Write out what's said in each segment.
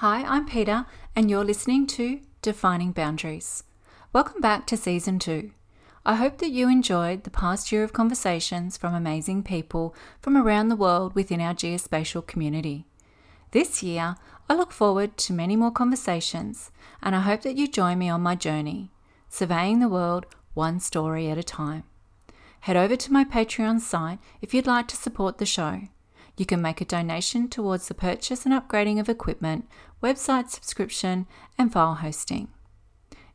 Hi, I'm Peter, and you're listening to Defining Boundaries. Welcome back to Season 2. I hope that you enjoyed the past year of conversations from amazing people from around the world within our geospatial community. This year, I look forward to many more conversations, and I hope that you join me on my journey, surveying the world one story at a time. Head over to my Patreon site if you'd like to support the show. You can make a donation towards the purchase and upgrading of equipment, website subscription, and file hosting.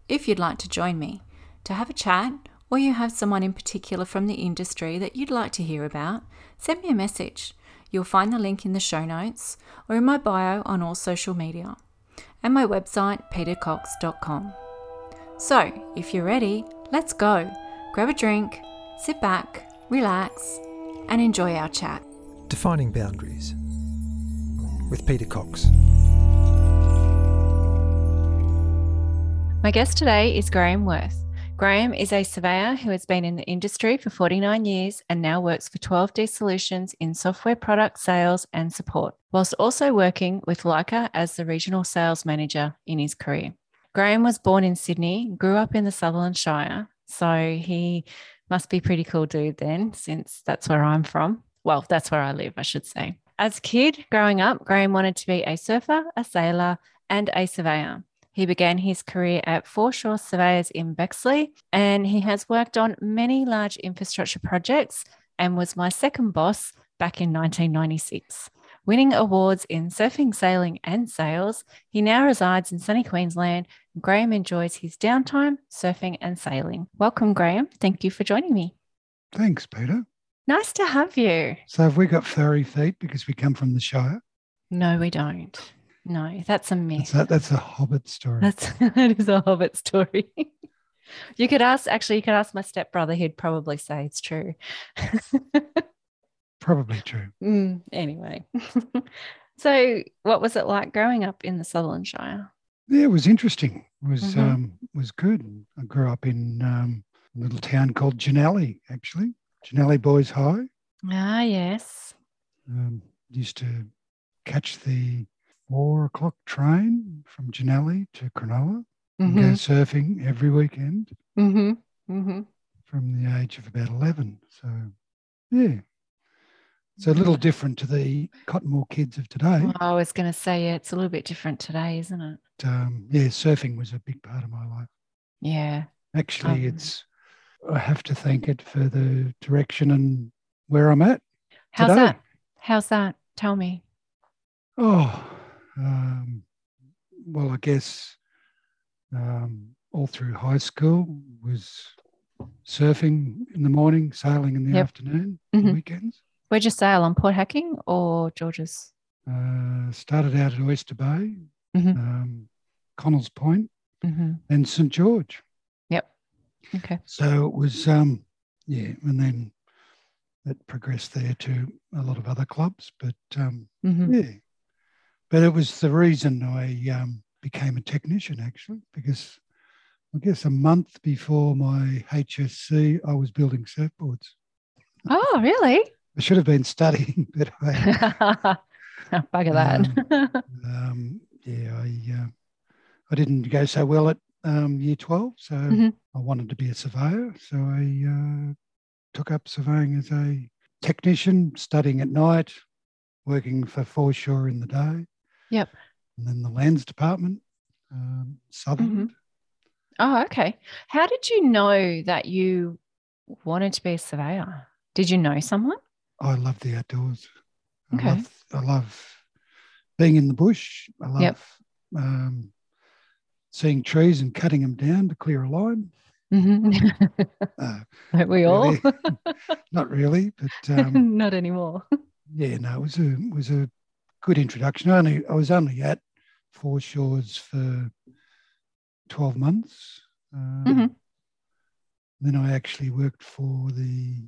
If you'd like to join me to have a chat, or you have someone in particular from the industry that you'd like to hear about, send me a message. You'll find the link in the show notes or in my bio on all social media, and my website, petercox.com. So, if you're ready, let's go. Grab a drink, sit back, relax, and enjoy our chat. Defining Boundaries with Peter Cox. My guest today is Graham Worth. Graham is a surveyor who has been in the industry for 49 years and now works for 12D Solutions in software product sales and support, whilst also working with Leica as the regional sales manager in his career. Graham was born in Sydney, grew up in the Sutherland Shire, so he must be pretty cool dude then, since that's where I'm from. Well, that's where I live, I should say. As a kid growing up, Graham wanted to be a surfer, a sailor, and a surveyor. He began his career at Foreshore Surveyors in Bexley, and he has worked on many large infrastructure projects and was my second boss back in 1996. Winning awards in surfing, sailing, and sales, he now resides in sunny Queensland. Graham enjoys his downtime, surfing, and sailing. Welcome, Graham. Thank you for joining me. Thanks, Peter. Nice to have you. So, have we got furry feet because we come from the Shire? No, we don't. No, that's a myth. That's a, that's a Hobbit story. That's that is a Hobbit story. you could ask. Actually, you could ask my stepbrother. He'd probably say it's true. Probably true. Mm, anyway, so what was it like growing up in the Sutherland Shire? Yeah, it was interesting. It was Mhm. um, was good. I grew up in um, a little town called Jannali, actually. Jannali Boys High. Ah, yes. Um, used to catch the four o'clock train from Jannali to Cronulla and go Mm-hmm. surfing every weekend Mm-hmm. Mm-hmm. from the age of about 11. So, yeah. It's a little different to the Cottonmore kids of today. Well, I was going to say yeah, it's a little bit different today, isn't it? um, yeah, surfing was a big part of my life. Yeah. Actually, Um, it's I have to thank it for the direction and where I'm at. How's Today. that? How's that? Tell me. Oh, um, well, I guess um, all through high school was surfing in the morning, sailing in the Yep. afternoon, Mhm. weekends. Where'd you sail on Port Hacking or George's? Uh, started out at Oyster Bay, Mhm. um, Connells Point, Mm-hmm. and St George. Okay. So it was, um, yeah, and then it progressed there to a lot of other clubs, but um, Mm-hmm. yeah, but it was the reason I um, became a technician actually, because I guess a month before my HSC, I was building surfboards. Oh, really? I should have been studying, but I, Bugger that. um, yeah, I, uh, I didn't go so well at um, year 12, so Mhm. I wanted to be a surveyor. So I uh, took up surveying as a technician, studying at night, working for Foreshore in the day. Yep. And then the lands department, um, Sutherland. oh, okay. How did you know that you wanted to be a surveyor? Did you know someone? I love the outdoors. I Okay. love I love being in the bush. I love Yep. um, seeing trees and cutting them down to clear a line. Mm-hmm. Uh, Don't we all? really. not really, but um, Not anymore. yeah, no, it was a it was a good introduction. I only I was only at Foreshores for twelve months. Um, Mhm. Then I actually worked for the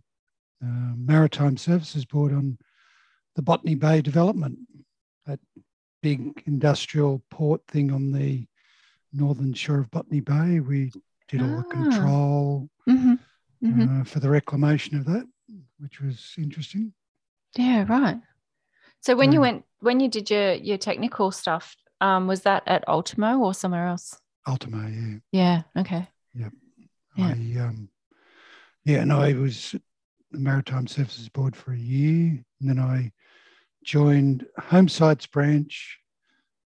uh, Maritime Services Board on the Botany Bay development, that big industrial port thing on the northern shore of Botany Bay. We did all the Ah. control Mm-hmm. Mm-hmm. uh, for the reclamation of that, which was interesting. Yeah, right. So when you went, when you did your your technical stuff um, was that at Ultimo or somewhere else? Ultimo, yeah. Yeah. Okay. Yeah. I um, yeah, and I was the Maritime Services Board for a year, and then I joined Home Sites branch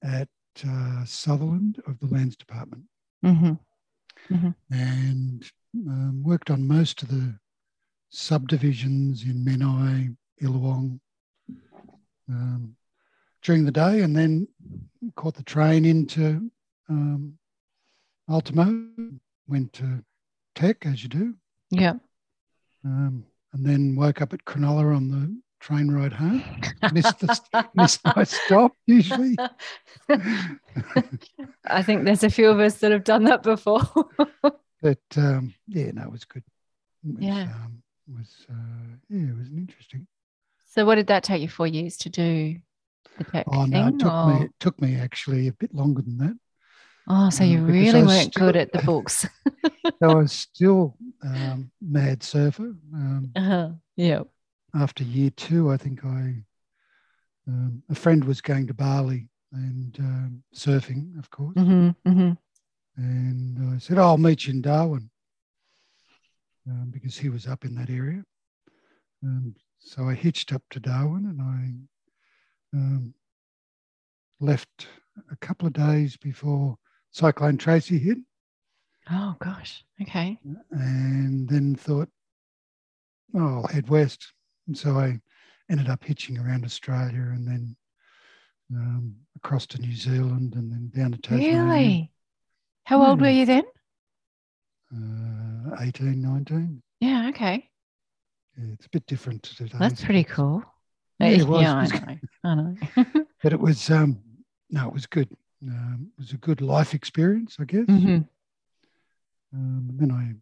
at uh, Sutherland of the Lands Department, Mm-hmm. Mhm. and um, worked on most of the subdivisions in Menai, Illawong um, during the day, and then caught the train into um, Ultimo, went to Tech as you do, Yeah. um, and then woke up at Cronulla on the train ride home. missed the missed my stop usually. I think there's a few of us that have done that before. But um, yeah, no, it was good. It was, Yeah. um, it was uh, yeah, it was interesting. so, what did that take you four years to do? The tech Oh no, thing, it took or- me it took me actually a bit longer than that. Oh, so you um, really weren't still- good at the books. So I was still um, mad surfer. Um, uh-huh. Yeah. After year two, I think I um, a friend was going to Bali and um, surfing, of course, hmm hmm and I said, oh, "I'll meet you in Darwin," um, because he was up in that area. Um, so I hitched up to Darwin, and I um, left a couple of days before Cyclone Tracy hit, Oh gosh. Okay. and then thought, "Oh, I'll head west." And so I ended up hitching around Australia, and then um, across to New Zealand, and then down to Tasmania. Really? How old were you then? Uh, 18, 19. Yeah. Okay. Yeah, it's a bit different to today. That's pretty cool. Yeah, it was. yeah, I know. I know. But it was, um, no, it was good. Um, it was a good life experience, I guess. hmm Um, and then I,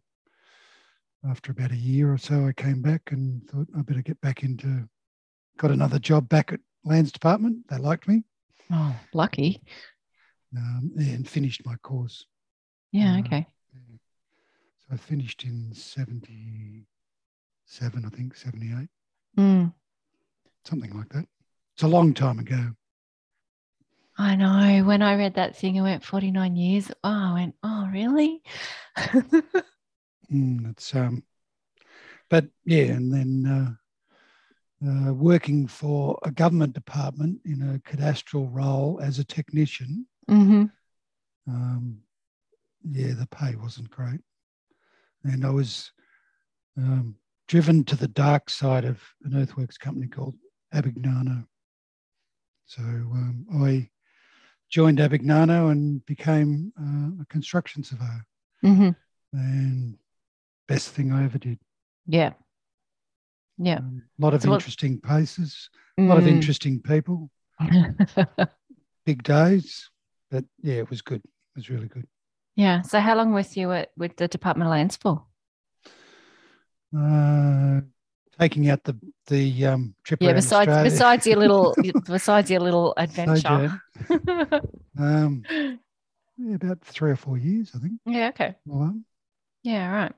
after about a year or so, I came back and thought I better get back into, got another job back at Lands Department. They liked me Oh, lucky. um, and finished my course. Yeah. Uh, Okay. So I finished in 77, I think, 78, Mm. something like that. It's a long time ago. I know. When I read that thing, I went 49 years. Oh, I went, oh, really? Mm, it's um, but yeah, and then uh, uh, working for a government department in a cadastral role as a technician. hmm Um, yeah, the pay wasn't great, and I was um, driven to the dark side of an earthworks company called Abignano. So um, I joined Abignano and became uh, a construction surveyor, hmm and best thing I ever did. Yeah. Yeah. Um, a lot of So what- interesting places, a lot of Mm. interesting people, big days. But yeah, it was good. It was really good. yeah. So, how long was you at, with the Department of Lands for? Uh, taking out the the um, trip Yeah. Besides, Australia. besides your little, besides your little adventure. um, yeah, about three or four years, I think. yeah. Okay. all up. Yeah. Right.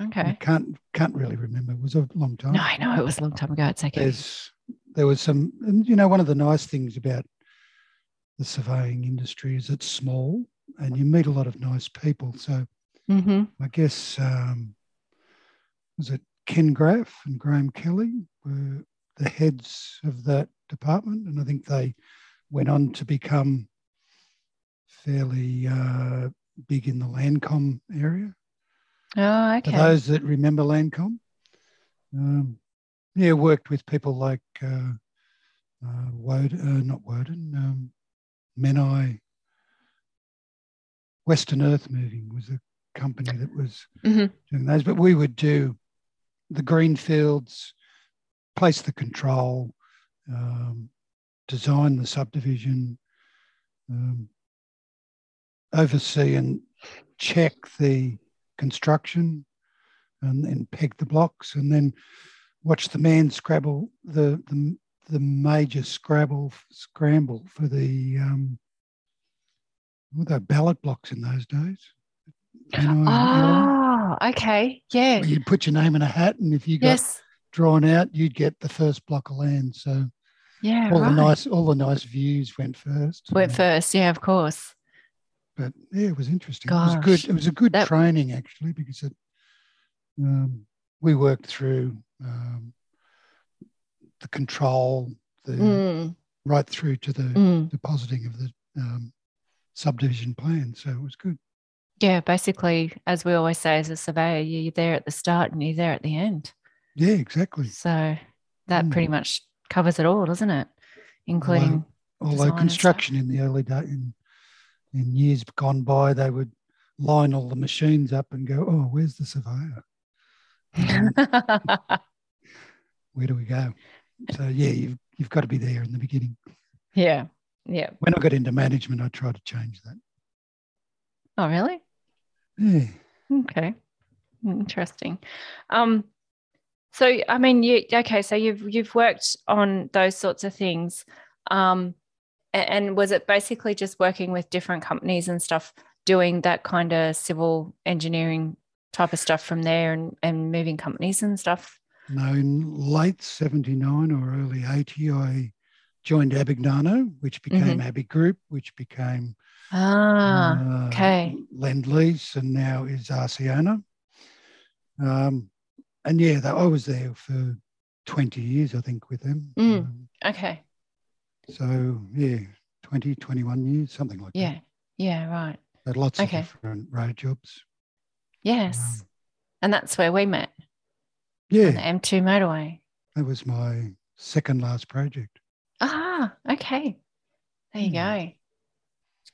I Okay. can't can't really remember. It was a long time. No, I know it was a long time ago. It's okay. There's there was some, and you know, one of the nice things about the surveying industry is it's small, and you meet a lot of nice people. So hmm I guess um, was it Ken Graff and Graham Kelly were the heads of that department, and I think they went on to become fairly uh, big in the Landcom area. Oh, For those that remember Landcom, um, yeah, worked with people like uh, uh, Woden, uh, not Woden, um, Menai. Western Earth Moving was a company that was Mhm. doing those, but we would do the green fields, place the control, um, design the subdivision, um, oversee and check the construction, and then peg the blocks, and then watch the man scrabble the the, the major scrabble scramble for the um, what were they ballot blocks in those days. Know, Oh, okay. Yeah. where you'd put your name in a hat, and if you got Yes. drawn out, you'd get the first block of land. So Yeah, all right. the nice all the nice views went first. Went first. Yeah, of course. But yeah, it was interesting. It was good. It was a good that- training actually because it um, we worked through um, the control, the Mm, right through to the mm. depositing of the um, subdivision plan. So it was good. Yeah, basically, as we always say as a surveyor, you're there at the start and you're there at the end. Yeah, exactly. So that Mm. pretty much covers it all, doesn't it? Including Although stuff. construction in the early day in, in years gone by, they would line all the machines up and go, "Oh, where's the surveyor? Where do we go?" So yeah, you've you've got to be there in the beginning. yeah. Yeah. When I got into management, I tried to change that. Oh, really? Yeah. Okay. Interesting. Um, so I mean, you okay? So you've you've worked on those sorts of things, um, and, was it basically just working with different companies and stuff, doing that kind of civil engineering type of stuff from there, and and moving companies and stuff? No, in late 79 or early 80, I joined Abignano, which became Abigroup, which became Ah, uh, okay. Lend Lease and now is Acciona. Um, and yeah, that, I was there for 20 years, I think, with them. Mm. Um, okay. So yeah, 20, 21 years, something like that. Yeah. Yeah. Right. Had lots Okay. of different road jobs. Yes. Um, and that's where we met Yeah, on the M2 motorway. that was my second last project. Ah, okay. There you Hmm. go.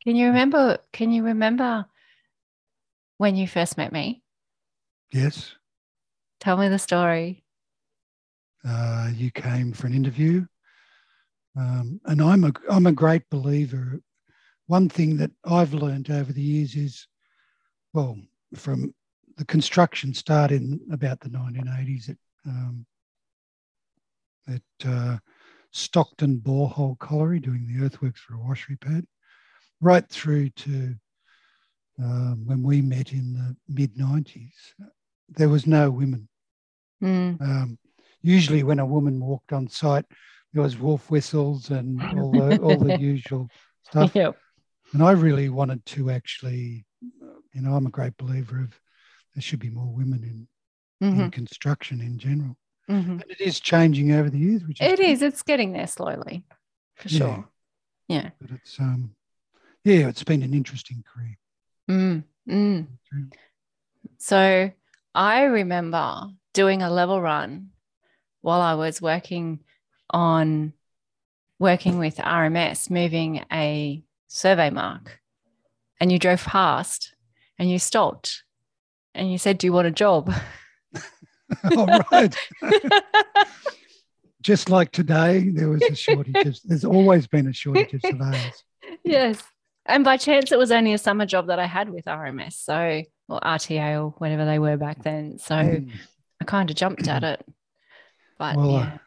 Can you remember? Can you remember when you first met me? Yes. Tell me the story. uh, you came for an interview. Um, and I'm a, I'm a great believer. One thing that I've learned over the years is, well, from the construction start in about the 1980s at, um, at uh, Stockton Borehole Colliery doing the earthworks for a washery pad, right through to um, when we met in the mid 90s, there was no women. Mm. Um, usually, when a woman walked on site, there was wolf whistles and all the all the usual stuff. Yep. And I really wanted to actually, you know, I'm a great believer of there should be more women in, Mhm, in construction in general, mhm. and it is changing over the years. Which is It is. It's getting there slowly, for Yeah. sure. Yeah. but it's um, yeah, it's been an interesting career. Mm, mm. So I remember doing a level run while I was working on working with RMS, moving a survey mark. And you drove past and you stopped and you said, Do you want a job? All right. Just like today, there was a shortage. Of, there's always been a shortage of surveyors. yes. And by chance, it was only a summer job that I had with RMS. So, or RTA or whatever they were back then. So Mm. I kind of jumped at it. But Well, yeah.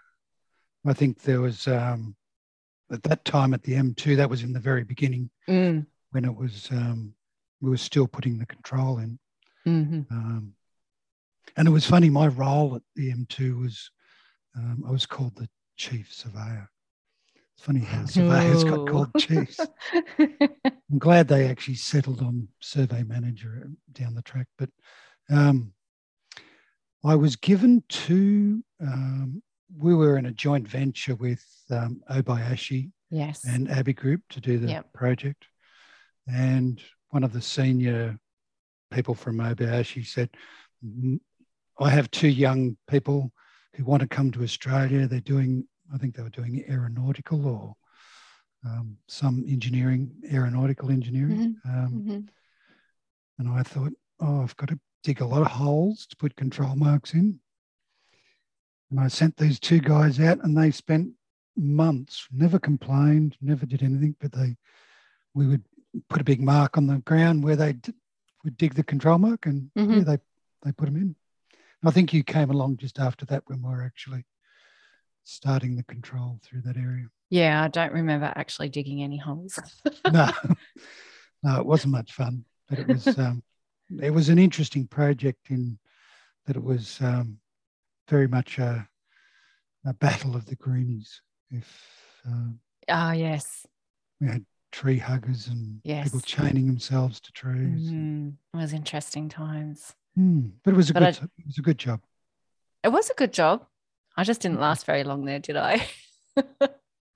I think there was um, at that time at the M2, that was in the very beginning Mm, when it was, um, we were still putting the control in. mhm. Um, and it was funny, my role at the M2 was, um, I was called the chief surveyor. It's funny how surveyors got called chiefs. I'm glad they actually settled on survey manager down the track. But um, I was given two, um, we were in a joint venture with um, Obayashi yes. and Abigroup to do the Yep. project. And one of the senior people from Obayashi said, "Mm, I have two young people who want to come to Australia. They're doing, I think they were doing aeronautical or um, some engineering, aeronautical engineering. Um, Mhm. and I thought, oh, I've got to dig a lot of holes to put control marks in. And I sent these two guys out and they spent months, never complained, never did anything, but they, we would put a big mark on the ground where they d- would dig the control mark and yeah, Mhm. they, they put them in. I think you came along just after that when we were actually starting the control through that area. Yeah, I don't remember actually digging any holes. no, no, it wasn't much fun, but it was um, it was an interesting project in that it was um, very much a, a battle of the greenies, if So Ah, yes. we had tree huggers and people chaining themselves to trees. Mm, it was interesting times. Mm, But it was a But good. I- it was a good job. It was a good job. I just didn't last very long there, did I?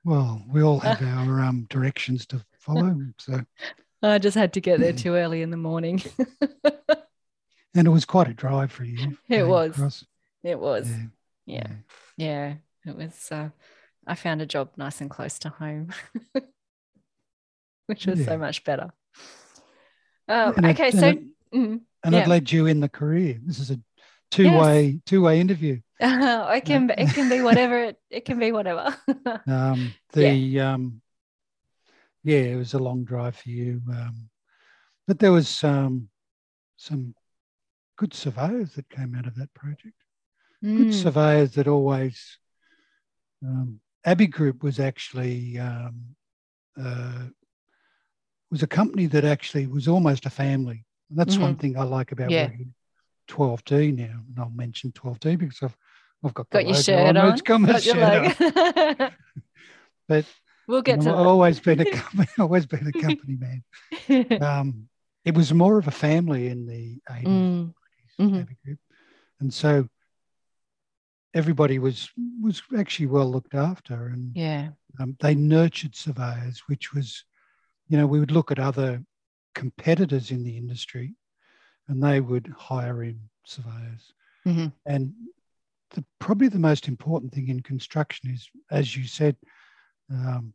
Well, we all have our um, directions to follow. So, I just had to get there too early in the morning. and it was quite a drive for you. It was. across. It was. Yeah, Yeah. Yeah. It was uh I found a job nice and close to home. Which was Yeah. so much better. Um, And okay, and so it- mhm. and Yeah. it led you in the career. This is a two-way two-way interview. it can it can be whatever it, it can be whatever. Um, Yeah. the um, yeah, it was a long drive for you, um, but there was um, some good surveyors that came out of that project. Good Mm, surveyors that always. Um, Abigroup was actually um, uh, was a company that actually was almost a family. And that's one thing I like about Mm-hmm. Yeah. working 12D now. And I'll mention 12D because I've I've got got your shirt on. on. It's got got your shirt on. But we'll get You to know, I've always been a company, always been a company man. Um, it was more of a family in the 80s, Mm, 90s, mhm. Abigroup. and so everybody was was actually well looked after, and yeah. um, they nurtured surveyors, which was, you know, we would look at other competitors in the industry, and they would hire in surveyors, Mhm. and the, probably the most important thing in construction is, as you said. Um,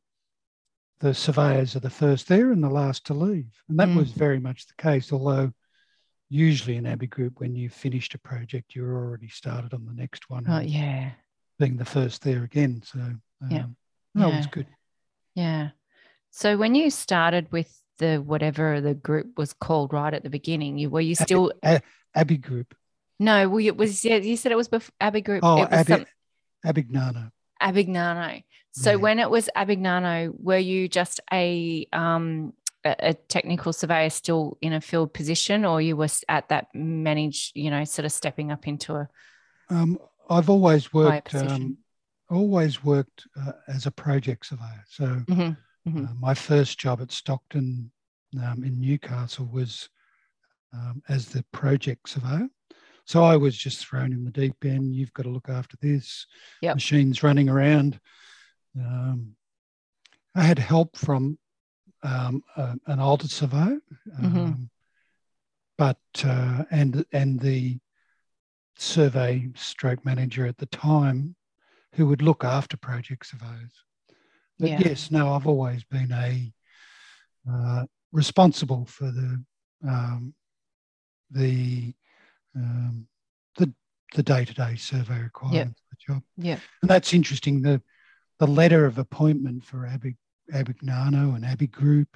the surveyors are the first there and the last to leave. And that Mm. was very much the case, although usually in Abigroup, when you finished a project, you're already started on the next one. and yeah. being the first there again. So, um, Yeah. no, Yeah. good. Yeah. So when you started with the whatever the group was called right at the beginning, you were you Abbey- still Abigroup. no? Well, it was yeah. You said it was before Abigroup. Oh, Abbey, some, Abignano. Abignano. So Yeah. when it was Abignano, were you just a um a, technical surveyor still in a field position, or you were at that manage, you know, sort of stepping up into a Um, I've always worked, um, always worked uh, as a project surveyor. So, Mhm, mhm. Uh, my first job at Stockton um, in Newcastle was um, as the project surveyor. So I was just thrown in the deep end. You've got to look after this. Yep. Machines running around. Um, I had help from um, a, an altered surveyor, um, Mhm. but uh, and and the survey stroke manager at the time, who would look after project surveyors. But Yeah. yes, no, I've always been a uh, responsible for the um, the um, the the day to day survey requirements of the job, Yeah. and that's interesting. The the letter of appointment for Abbey Abignano and Abigroup,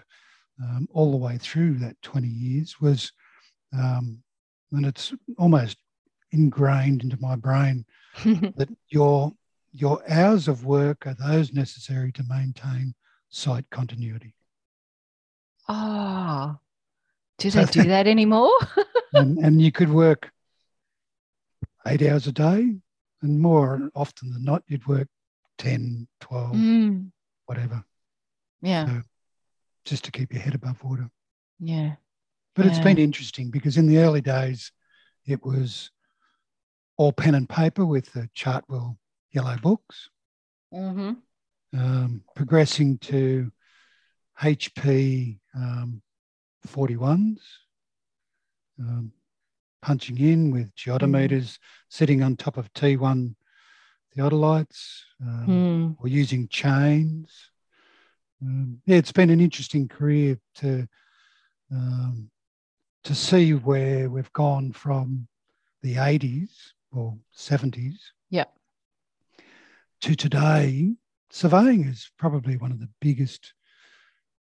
um, all the way through that twenty years was, um, and it's almost ingrained into my brain that your your hours of work are those necessary to maintain site continuity. oh, do So they do that anymore? and, and you could work eight hours a day, and more often than not, you'd work 10, 12, Mm, whatever, yeah. So- just to keep your head above water. Yeah. But it's been interesting because in the early days, it was all pen and paper with the Chartwell yellow books. Mm-hmm. um, progressing to HP um, 41s, um, punching in with geodimeters, sitting on top of T1 theodolites, um, Mm. or using chains. Um, yeah, it's been an interesting career to um, to see where we've gone from the 80s or 70s Yep. to today, surveying is probably one of the biggest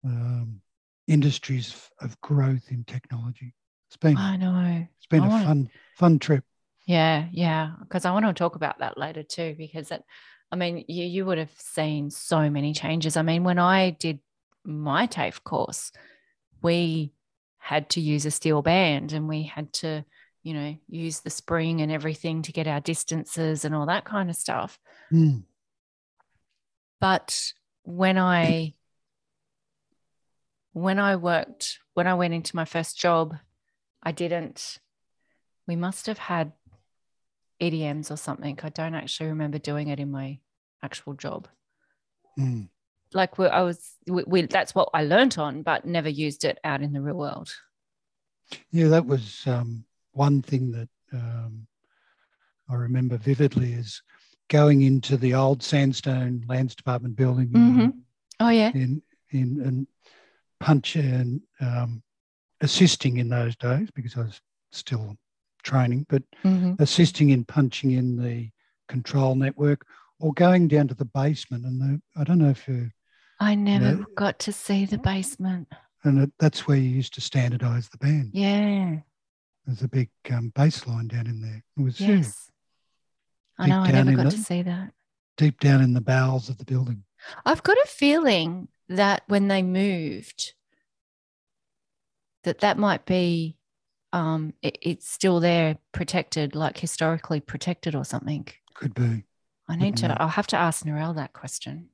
um, industries of growth in technology. It's been I know. it's been I a wanna- fun fun trip. Yeah, yeah. Because I want to talk about that later too. Because it, I mean, you you would have seen so many changes. I mean, when I did my TAFE course, we had to use a steel band and we had to, you know, use the spring and everything to get our distances and all that kind of stuff. Mm, But when I when I worked when I went into my first job, I didn't. We must have had EDMs or something. I don't actually remember doing it in my actual job. Mm. Like we, I was, we, we, that's what I learnt on, but never used it out in the real world. Yeah, that was um, one thing that um, I remember vividly is going into the old sandstone lands department building. Mm-hmm. Oh yeah. In in and punch and um, assisting in those days because I was still training, but mm-hmm. assisting in punching in the control network or going down to the basement. And the, I don't know if you. I never you know, got to see the basement. And it, that's where you used to standardize the band. Yeah. There's a big um, base line down in there. It was yes. I know. I never got the, to see that. Deep down in the bowels of the building. I've got a feeling that when they moved, that that might be um, it, it's still there, protected, like historically protected or something. Could be. I need to. I'll have to ask Narelle that question.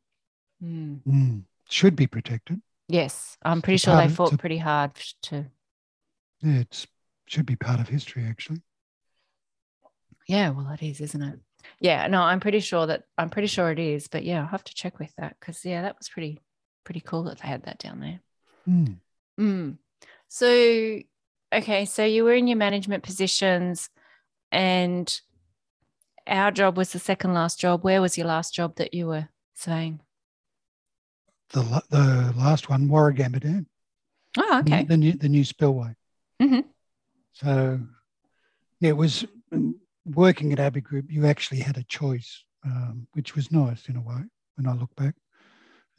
Mm. Mm. Should be protected. Yes, I'm pretty sure they fought pretty hard to. Yeah, it's should be part of history actually. Yeah, well, it is, isn't it? Yeah, no, I'm pretty sure that I'm pretty sure it is, but yeah, I'll have to check with that because yeah, that was pretty pretty cool that they had that down there. Mm. Mm. So, okay, so you were in your management positions, and our job was the second last job. Where was your last job that you were saying? The the last one, Warragamba Dam. Oh, okay. The, the new the new spillway. Mm-hmm. So, yeah, it was um, working at Abigroup. You actually had a choice, um, which was nice in a way. When I look back,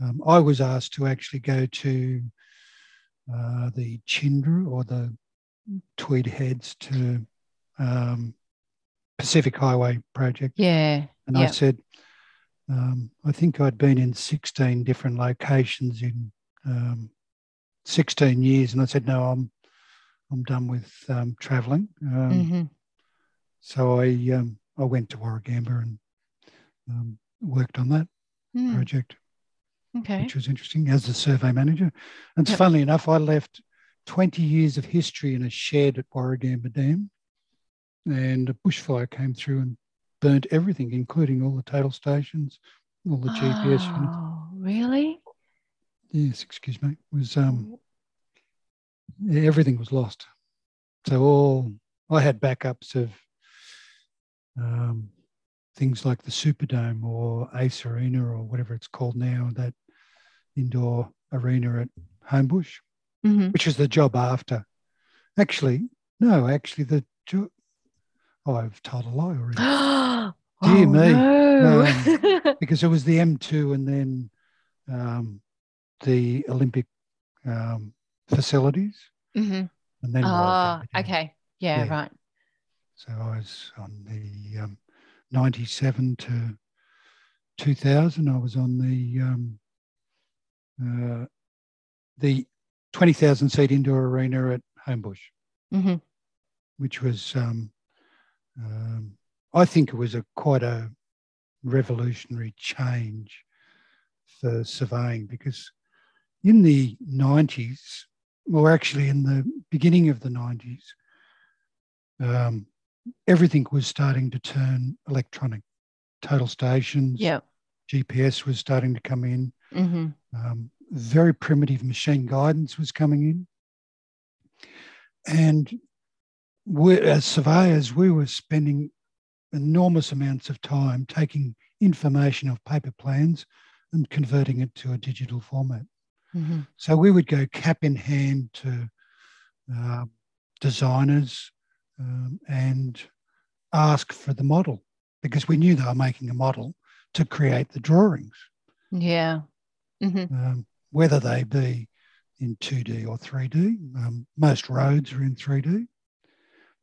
um, I was asked to actually go to uh, the Chinderah or the Tweed Heads to um, Pacific Highway project. Yeah. And I said, um, I think I'd been in 16 different locations in um, 16 years. And I said, no, I'm, I'm done with um, traveling. Um, mm-hmm. So I, um, I went to Warragamba and um, worked on that mm. project okay. which was interesting as the survey manager. And yep. funnily enough, I left 20 years of history in a shed at Warragamba Dam, and a bushfire came through and burnt everything, including all the total stations, all the GPS oh. Really? Yes, excuse me. It was um, everything was lost. So all I had backups of um, things like the Superdome or Acer Arena or whatever it's called now, that indoor arena at Homebush, mm-hmm. which was the job after. Actually, no, actually, the job. Oh, I've told a lie already. Dear oh, me. No. Um, because it was the M2 and then um, the Olympic um, facilities. Mm-hmm. And then. Oh, okay. Yeah, yeah, right. So I was on the um, 97 to 2000. I was on the um, uh, the 20,000 seat indoor arena at Homebush, mm-hmm. which was, um, um, I think it was a quite a revolutionary change for surveying because in the 90s, or actually in the beginning of the 90s, um, everything was starting to turn electronic. Total stations, yeah. GPS was starting to come in. Mm-hmm. Um, very primitive machine guidance was coming in. And we, as surveyors, we were spending enormous amounts of time taking information of paper plans and converting it to a digital format. Mm-hmm. So we would go cap in hand to uh, designers um, and ask for the model because we knew they were making a model to create the drawings. Yeah. Mm-hmm. Um, whether they be in 2D or 3D. Um, most roads are in 3D.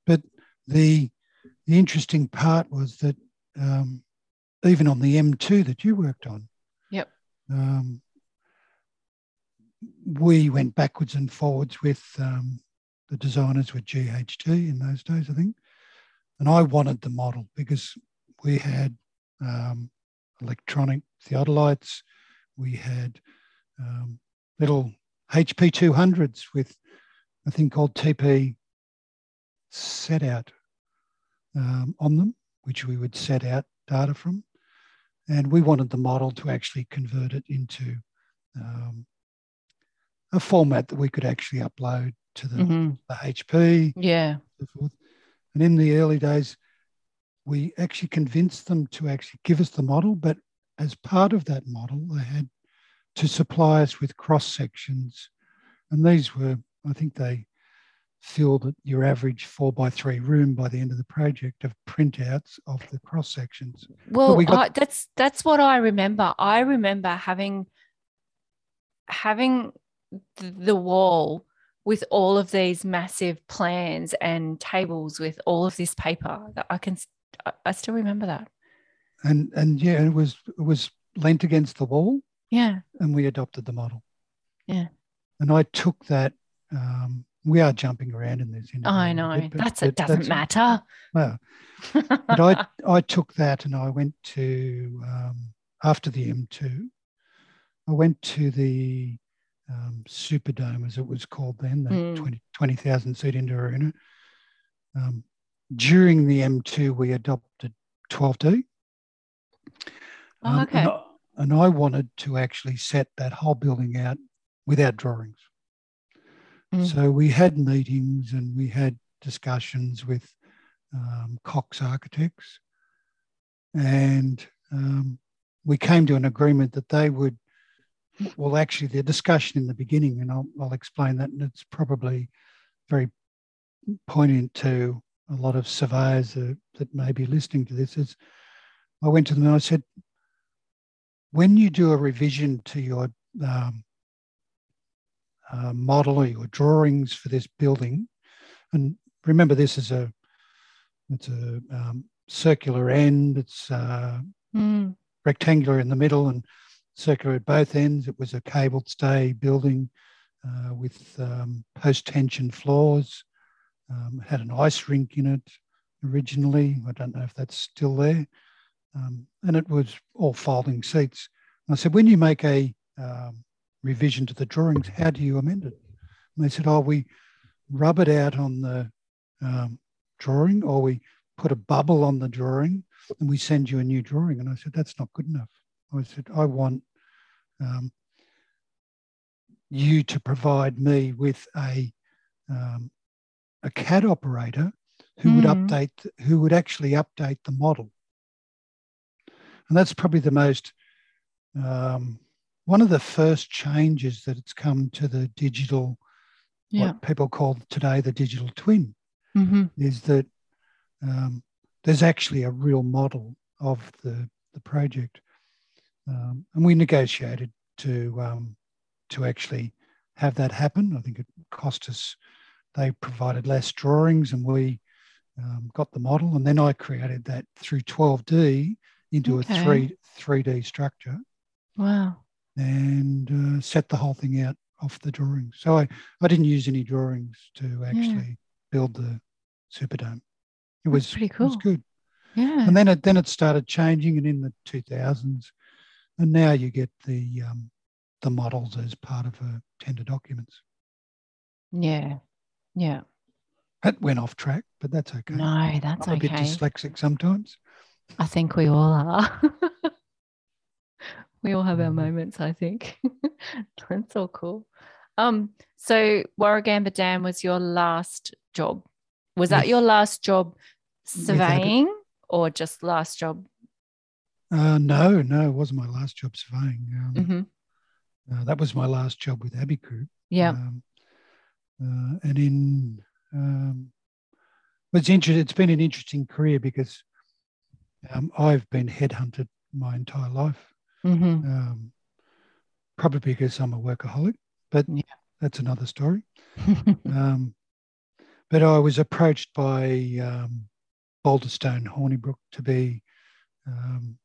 But the, the interesting part was that um, even on the M2 that you worked on, yep. Um, we went backwards and forwards with um, the designers with GHD in those days, I think. And I wanted the model because we had um, electronic theodolites, we had um, little HP 200s with a thing called TP set out um, on them, which we would set out data from. And we wanted the model to actually convert it into um, a format that we could actually upload to the, Mm-hmm. the HP. Yeah. So forth. And in the early days, we actually convinced them to actually give us the model, but as part of that model, they had to supply us with cross sections. And these were, I think they filled your average four by three room by the end of the project of printouts of the cross sections. Well, we got- I, that's that's what I remember. I remember having having the wall with all of these massive plans and tables with all of this paper. That I can, I still remember that. And and yeah, it was it was lent against the wall Yeah. and we adopted the model. Yeah. And I took that. Um, we are jumping around in this. interview I know. bit, but- That's it. Doesn't matter. No, but I I took that and I went to um, after the M2. I went to the um, Superdome, as it was called then, the Mm. 20 20,000 seat indoor arena. Um, during the M2, we adopted 12D. Oh, Um, okay. And I, wanted to actually set that whole building out without drawings. Mm. So we had meetings and we had discussions with um, Cox Architects, and um, we came to an agreement that they would. Well, actually, the discussion in the beginning, and I'll, I'll explain that, and it's probably very poignant to a lot of surveyors that, that may be listening to this. Is I went to them and I said, when you do a revision to your um, uh, model or your drawings for this building, and remember this is a it's a um, circular end. It's uh, Mm. rectangular in the middle and circular at both ends. It was a cabled stay building uh, with um, post tension floors. Um, had an ice rink in it originally. I don't know if that's still there. Um, and it was all folding seats. And I said, when you make a um, revision to the drawings, how do you amend it? And they said, oh, we rub it out on the um, drawing or we put a bubble on the drawing and we send you a new drawing. And I said, that's not good enough. I said, I want um, you to provide me with a um, a CAD operator who would Mm. update, who would actually update the model. And that's probably the most um, one of the first changes that it's come to the digital, Yeah. what people call today the digital twin hmm is that um, there's actually a real model of the, the project. Um, and we negotiated to, um, to actually have that happen. I think it cost us, they provided less drawings and we um, got the model. And then I created that through 12D into Okay. a three, 3D structure Wow. and uh, set the whole thing out off the drawings. So I, I didn't use any drawings to actually build the Superdome. It was pretty cool. It was good. Yeah. And then it then it started changing, and in the 2000s, and now you get the um, the models as part of a tender documents. yeah. Yeah. That went off track, but that's okay. No, that's I'm a bit dyslexic sometimes. I think we all are. we all have our Mhm. moments, I think. That's all cool. Um, so Warragamba Dam was your last job. Was that Yes. your last job surveying or just last job? Uh, no, no, it wasn't my last job surveying. Um, hmm uh, that was my last job with Abigroup. Yeah. Um, uh, and in um, it's interesting. It's been an interesting career because um, I've been headhunted my entire life. hmm Um, probably because I'm a workaholic, but Yeah. that's another story. Um, but I was approached by um, Baulderstone Hornibrook to be um,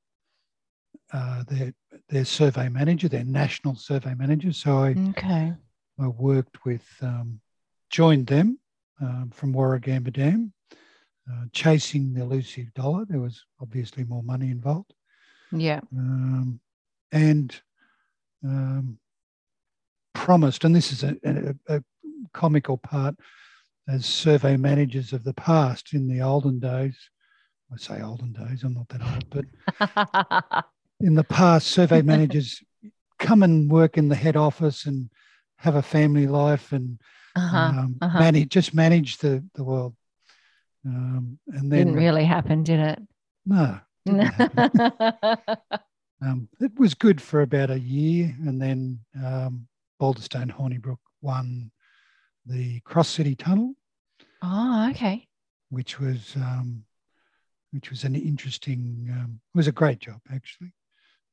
uh, their their survey manager, their national survey manager. So I, okay. I worked with, um, joined them um, from Warragamba Dam, uh, chasing the elusive dollar. There was obviously more money involved. Yeah. Um, and um, promised, and this is a, a, a, comical part, as survey managers of the past in the olden days. I say olden days, I'm not that old, but in the past, survey managers come and work in the head office and have a family life and uh-huh, um, uh-huh. manage just manage the the world. Um, and then didn't really happen, did it? No. um, it was good for about a year, and then um, Baulderstone Hornibrook won the Cross City Tunnel. Oh, okay. Which was um, which was an interesting. Um, it was a great job actually,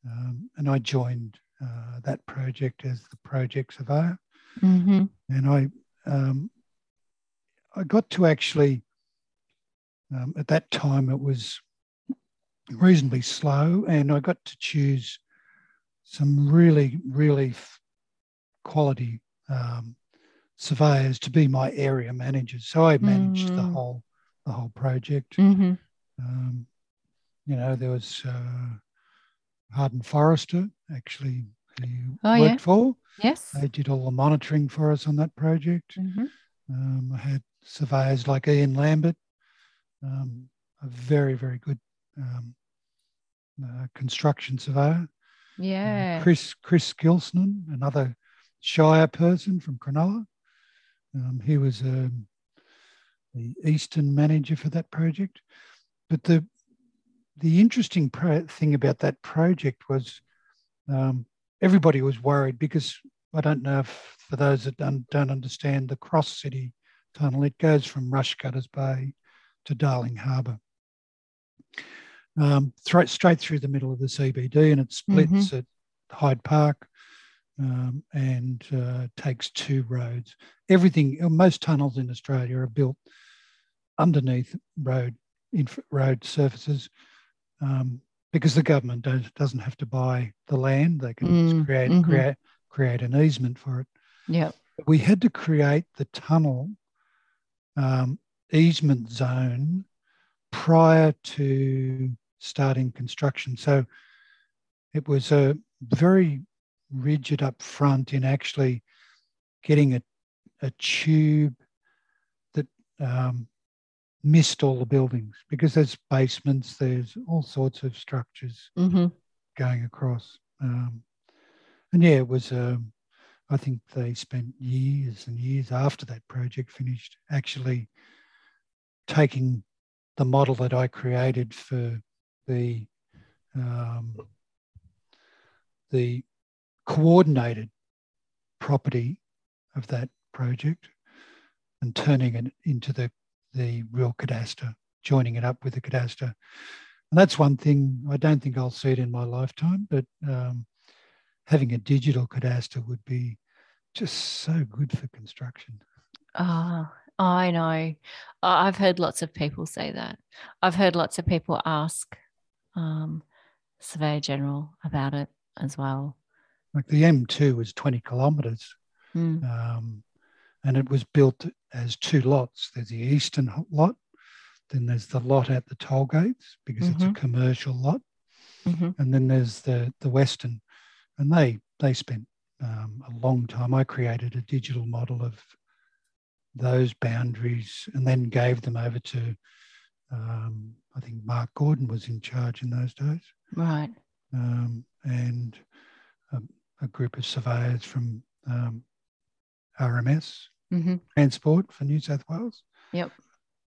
um, and I joined uh, that project as the project surveyor, mm-hmm. and I um, I got to actually um, at that time it was reasonably slow, and I got to choose some really really quality um, surveyors to be my area managers. So I managed mm-hmm. the whole the whole project. Mm-hmm. Um, you know, there was uh, Harden Forrester actually who oh, worked yeah. for. Yes. They did all the monitoring for us on that project. Mm-hmm. Um, I had surveyors like Ian Lambert, um, a very, very good um, uh, construction surveyor. Yeah. Uh, Chris Chris Gilsnan, another Shire person from Cronulla. Um, he was um, the eastern manager for that project. But the the interesting pro- thing about that project was um, everybody was worried because I don't know if for those that don't, don't understand the Cross City Tunnel, it goes from Rushcutters Bay to Darling Harbour. Um, th- straight through the middle of the CBD, and it splits mm-hmm. at Hyde Park um, and uh, takes two roads. Everything, most tunnels in Australia are built underneath road inf- road surfaces um, because the government doesn't have to buy the land; they can mm, create mm-hmm. create create an easement for it. Yeah, we had to create the tunnel um, easement zone prior to starting construction. So it was a very rigid up front in actually getting a, a tube that um, missed all the buildings because there's basements, there's all sorts of structures mm-hmm. going across. Um, and yeah, it was, um, I think they spent years and years after that project finished actually taking the model that I created for the um, the coordinated property of that project and turning it into the, the real cadastre, joining it up with the cadastre. And that's one thing, I don't think I'll see it in my lifetime, but um, having a digital cadastre would be just so good for construction. Oh, I know. I've heard lots of people say that. I've heard lots of people ask um, Surveyor General about it as well. Like the M2 was 20 kilometres. Mm. Um, and it was built as two lots. There's the eastern lot, then there's the lot at the toll gates because mm-hmm. it's a mm-hmm. commercial lot, mm-hmm. and then there's the the western, and they they spent um, a long time. I created a digital model of those boundaries and then gave them over to um, I think Mark Gordon was in charge in those days, right? Um, and a group of surveyors from um, RMS mm-hmm. Transport for New South Wales. Yep.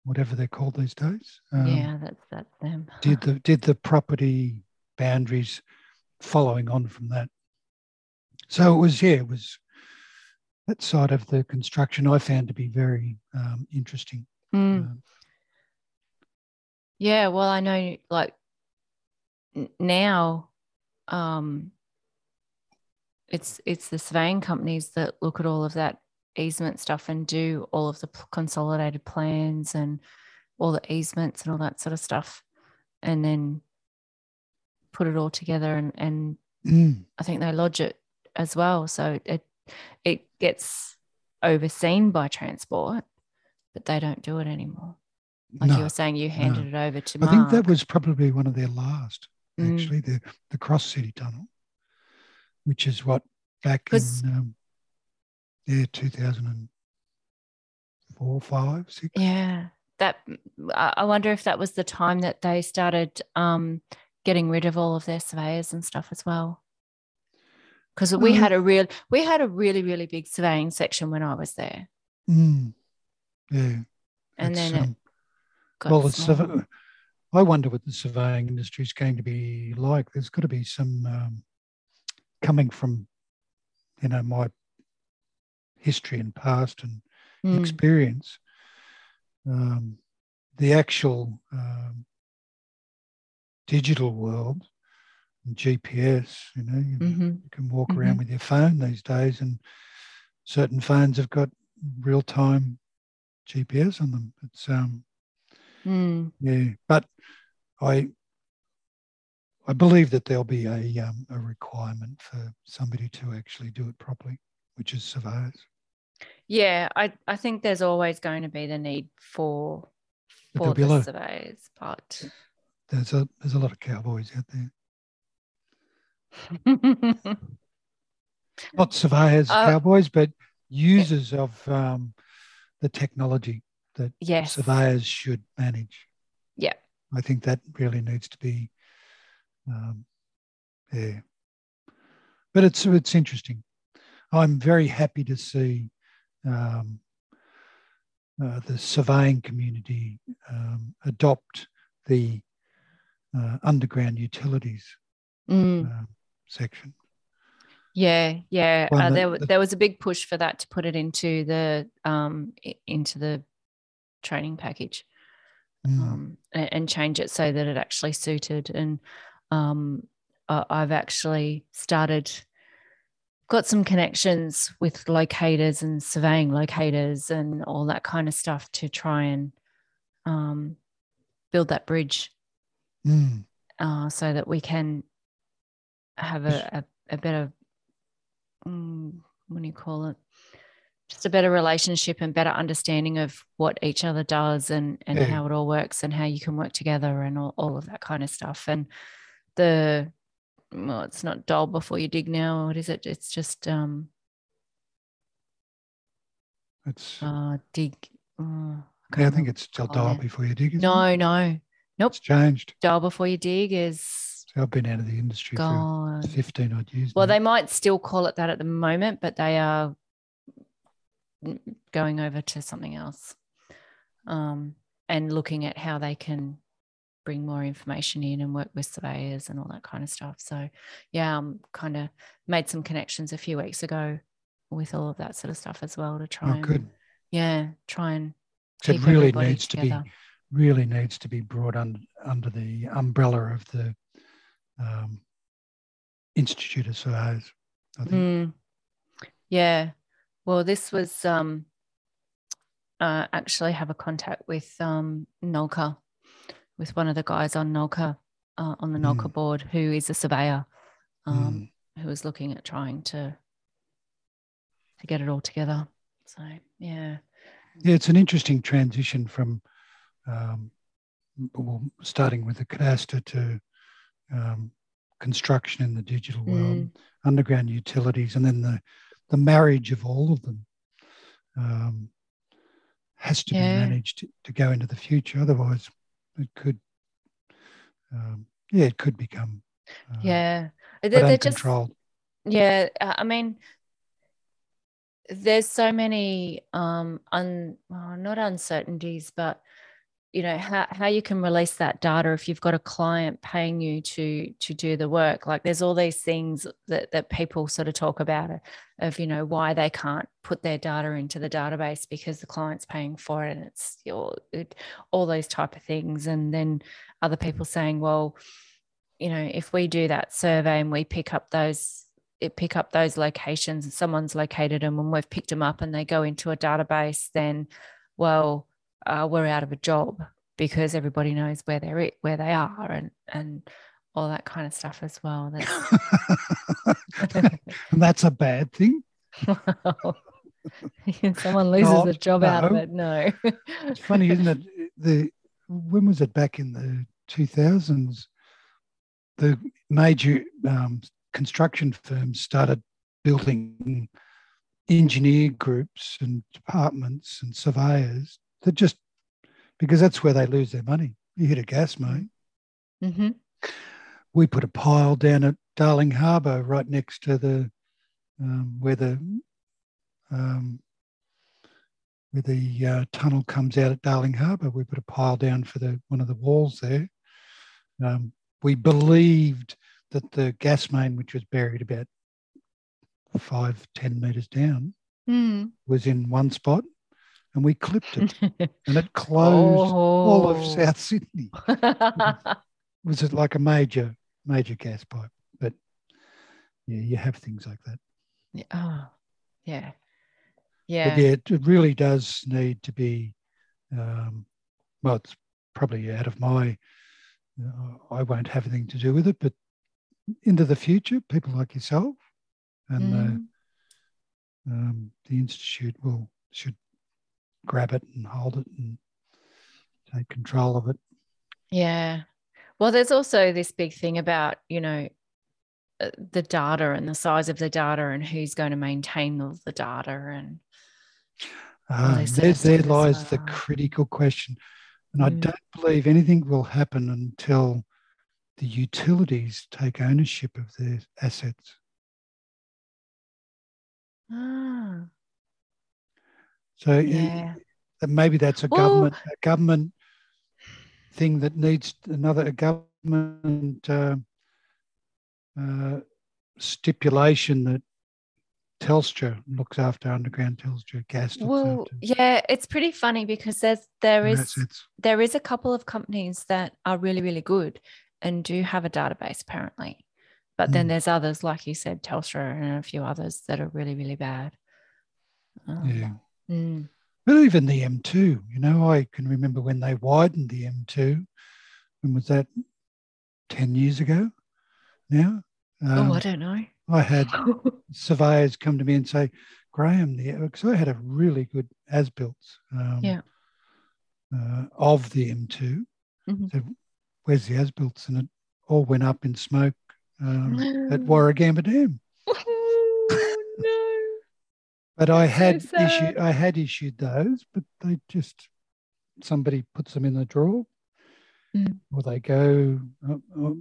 Whatever they're called these days. Um, yeah, that's that's them. did the did the property boundaries following on from that? So it was yeah, it was that side of the construction I found to be very um, interesting. Mm. Um, yeah, well, I know like now um, it's it's the surveying companies that look at all of that easement stuff and do all of the consolidated plans and all the easements and all that sort of stuff and then put it all together and, and mm. I think they lodge it as well. So it it gets overseen by transport, but they don't do it anymore. Like no, you were saying, you handed no. it over to. Mark. I think that was probably one of their last, mm. actually, mm. the the Cross City Tunnel which is what back in um, yeah 2004, five, six. Yeah, that I I wonder if that was the time that they started um, getting rid of all of their surveyors and stuff as well. Because we Mm. had a real, we had a really, really big surveying section when I was there, Mm, yeah. and it's, then it um, got well, the small. surve- I wonder what the surveying industry is going to be like. There's got to be some um, coming from, you know, my history and past and Mm, experience. Um, the actual um, digital world, GPS, you know, you, mhm, you can walk Mhm. around with your phone these days, and certain phones have got real time GPS on them. It's um, mm. yeah, but I I believe that there'll be a um, a requirement for somebody to actually do it properly, which is surveyors. Yeah, I, I think there's always going to be the need for for there'll be a the surveys, but There's a there's a lot of cowboys out there. Not surveyors, Uh, cowboys, but users of um, the technology that yes, surveyors should manage. yeah, I think that really needs to be um, there. But it's it's interesting. I'm very happy to see um, uh, the surveying community um, adopt the uh, underground utilities Mm. um, section. Yeah, yeah. Uh, the- there, the- there was a big push for that to put it into the um into the training package Mm. um, and, and change it so that it actually suited. And um, I, I've actually started got some connections with locators and surveying locators and all that kind of stuff to try and um, build that bridge Mm. uh, so that we can have a, a, a better mm, what do you call it just a better relationship and better understanding of what each other does and and Yeah. how it all works and how you can work together and all, all of that kind of stuff and the well it's not Dial Before You Dig now what is it it's just um It's uh dig uh, yeah, I think it's still Dial Before You Dig. isn't it? no no nope it's changed. Dial Before You Dig is I've been out of the industry gone for 15 odd years. Well, now. they might still call it that at the moment, but they are going over to something else um, and looking at how they can bring more information in and work with surveyors and all that kind of stuff. So, yeah, I'm kind of made some connections a few weeks ago with all of that sort of stuff as well to try oh, and, good. yeah, try and it really needs to be really needs to be brought under under the umbrella of the um, Institute of Surveyors. I think. Mm. Yeah. Well, this was um uh actually have a contact with um Nolka, with one of the guys on Nolka, uh, on the Nolka Mm. board who is a surveyor, um, Mm. who is looking at trying to to get it all together. So yeah. Yeah, it's an interesting transition from um, well, starting with the cadastre to um, construction in the digital world, Mm. underground utilities, and then the the marriage of all of them um, has to Yeah. be managed to go into the future. Otherwise, it could, um, yeah, it could become uh, Yeah. They're, they're just yeah uh, i mean there's so many um un well, not uncertainties but you know how, how you can release that data if you've got a client paying you to to do the work. Like there's all these things that that people sort of talk about of you know why they can't put their data into the database because the client's paying for it and it's all, it, all those type of things. And then other people saying well you know if we do that survey and we pick up those it pick up those locations and someone's located them and we've picked them up and they go into a database then well uh, we're out of a job because everybody knows where they're where they are and and all that kind of stuff as well that's and that's a bad thing. someone loses Not- a job out of it no It's funny, isn't it? The when was it back in the two thousands? The major um, construction firms started building engineer groups and departments and surveyors that just because that's where they lose their money. You hit a gas main. Mm-hmm. We put a pile down at Darling Harbour, right next to the um, where the um, where the uh, tunnel comes out at Darling Harbour. We put a pile down for the one of the walls there. Um, we believed that the gas main, which was buried about five, ten metres down, Mm. was in one spot, and we clipped it, and it closed all of Oh. South Sydney. Was it like a major, major gas pipe. But yeah, you have things like that. Yeah. Oh, yeah. But Yeah. yeah, it, really does need to be. Um, well, it's probably out of my. Uh, I won't have anything to do with it, but into the future, people like yourself and the, Mm. um, the institute will should grab it and hold it and take control of it. Yeah. Well, there's also this big thing about, you know, uh, the data and the size of the data and who's going to maintain all the data and Ah, there, there lies the critical question. And I Mm. don't believe anything will happen until the utilities take ownership of their assets. ah, So yeah. maybe that's a Well- government a government thing that needs another a government uh, uh, stipulation that Telstra looks after underground Telstra gas. Well, after yeah, it's pretty funny because there's there is there is a couple of companies that are really really good and do have a database apparently, but then Mm. there's others like you said, Telstra and a few others that are really really bad. Um, Yeah. Mm, But even the M2, you know, I can remember when they widened the M2. When was that? 10 years ago now? Um, oh, I don't know. I had surveyors come to me and say, Graham, because I had a really good as built um, Yeah. uh, of the M2. Mhm. Said, Where's the as built? And it all went up in smoke um, at. Warragamba Dam. But I That's so had issued I had issued those, but they just somebody puts them in the drawer, Mm. or they go. Uh, uh,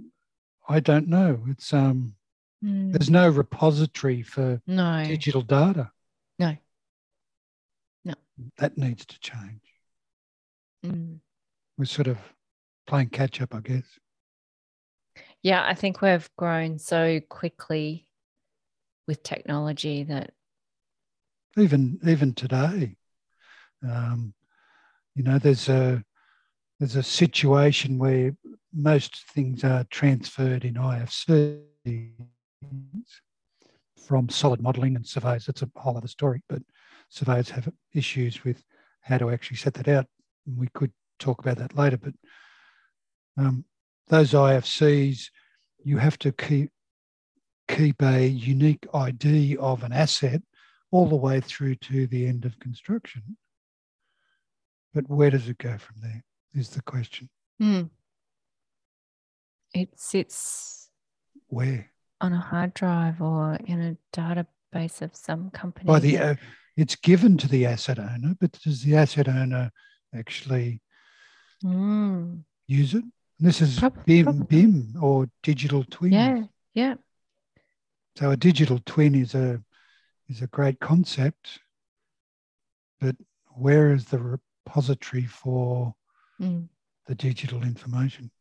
I don't know. It's um. Mm. There's no repository for No. digital data. No. No. That needs to change. Mm. We're sort of playing catch up, I guess. Yeah, I think we've grown so quickly with technology that Even even today, um, you know, there's a there's a situation where most things are transferred in IFC from solid modelling and surveys. That's a whole other story, but surveyors have issues with how to actually set that out. We could talk about that later, but um, those IFCs, you have to keep keep a unique ID of an asset all the way through to the end of construction. But where does it go from there? Is the question. mm, it sits Where? on a hard drive or in a database of some company. By the uh, it's given to the asset owner, but does the asset owner actually Mm, use it? And this is Prob- BIM, probably. BIM or digital twin. yeah, yeah. So a digital twin is a is a great concept, but where is the repository for Mm. the digital information?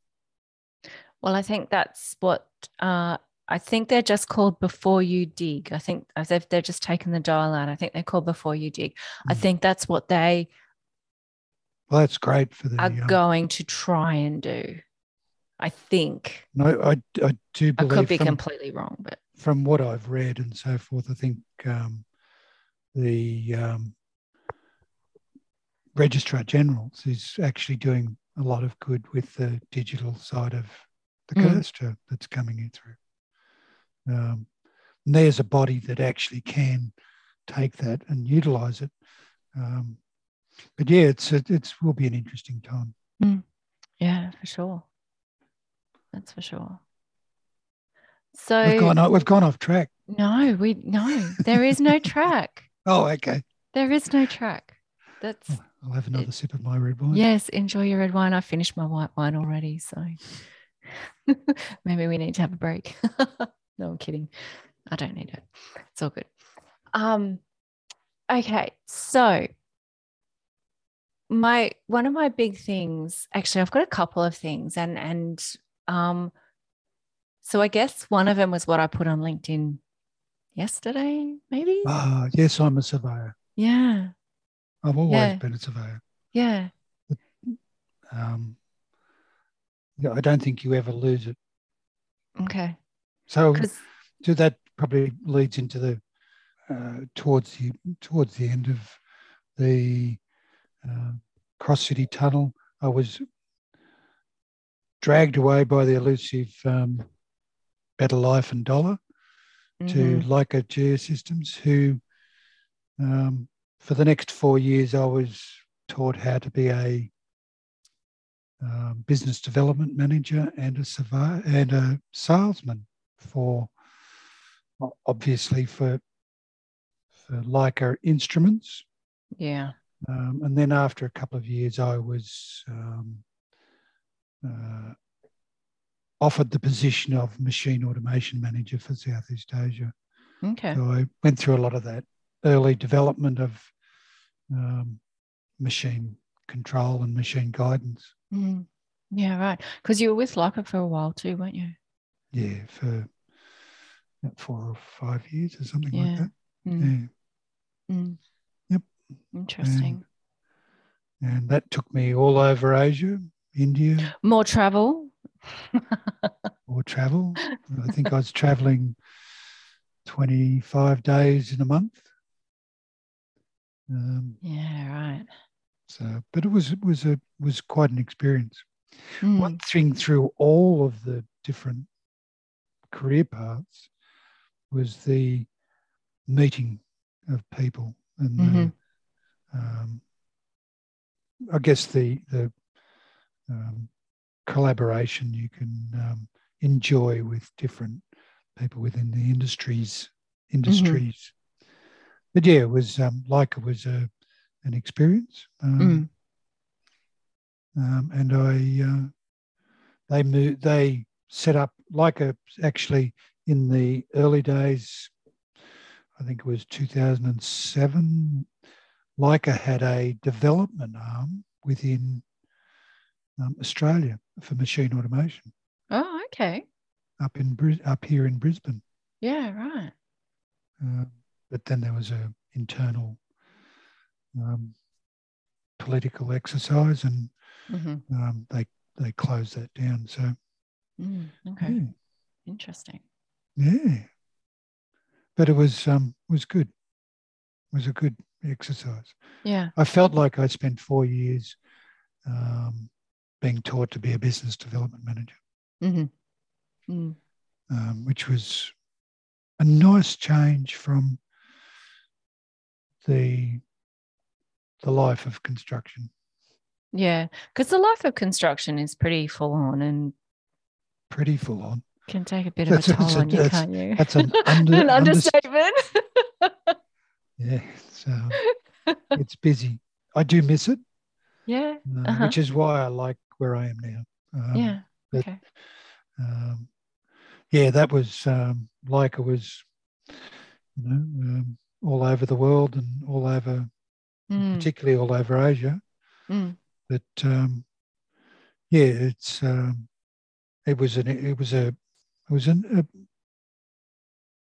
Well, I think that's what uh, I think they're just called before you dig. I think they've they're just taken the dial out. I think they're called before you dig. I Mm. think that's what they Well, that's great for the. are um, going to try and do. I think no, I, I do I could be from, completely wrong, but from what I've read and so forth, I think um, the um, Registrar Generals is actually doing a lot of good with the digital side of the Mm. that's coming in through. Um, and there's a body that actually can take that and utilize it. Um, but yeah, it's it it's, will be an interesting time. yeah, for sure. That's for sure. So we've gone off, we've gone off track. No, we no. There is no track. Oh, okay. There is no track. That's I'll have another sip of my red wine. yes. Enjoy your red wine. I finished my white wine already, so maybe we need to have a break. no, I'm kidding. I don't need it. It's all good. Um. Okay, so my one of my big things actually i've got a couple of things and and um so i guess one of them was what i put on linkedin yesterday maybe Ah, yes, I'm a surveyor. yeah I've always Yeah. been a surveyor. yeah Um, yeah, I don't think you ever lose it. okay So, so that probably leads into the uh, towards the towards the end of the uh, Cross City Tunnel. I was dragged away by the elusive um, Better Life and Dollar to Leica Geosystems, who um, for the next four years I was taught how to be a um, business development manager and a surveyor and a salesman for obviously for for Leica instruments. yeah Um, and then after a couple of years, I was um, uh, offered the position of machine automation manager for Southeast Asia. okay So I went through a lot of that early development of um, machine control and machine guidance. Mm. yeah right because you were with Leica for a while too weren't you Yeah, for about four or five years or something like that. Mm. Yeah. Mm. Yep. interesting And that took me all over Asia, India, more travel or travel. I think I was traveling 25 days in a month. Um, yeah right so, but it was it was a was quite an experience. Mm. One thing through all of the different career paths was the meeting of people and the, Mhm. um, I guess the the um, collaboration you can um, enjoy with different people within the industries industries. But yeah, it was um, like it was a an experience. Um, Mm. um, and I uh, they moved they set up like a actually in the early days I think it was 2007 Leica had a development arm within um, Australia for machine automation oh okay up in Bris- up here in Brisbane yeah right uh, but then there was a internal um, political exercise and hmm um, they they closed that down so Mm. okay yeah. interesting Yeah, but it was um was good. It was a good exercise. yeah I felt like I spent four years um, being taught to be a business development manager, hmm Mm. um, which was a nice change from the the life of construction. Yeah, because the life of construction is pretty full on and Pretty full on. can take a bit That's- of a toll a- on you, that's- can't you? That's an under, An under- understatement. yeah. So it's busy. I do miss it, yeah, uh, Uh-huh. which is why I like where I am now. Um, yeah. but- Okay. um, yeah, that was um, like it was, you know, um, all over the world and all over, Mm, particularly all over Asia. mm, But um, yeah, it's um, it was an it was a it was an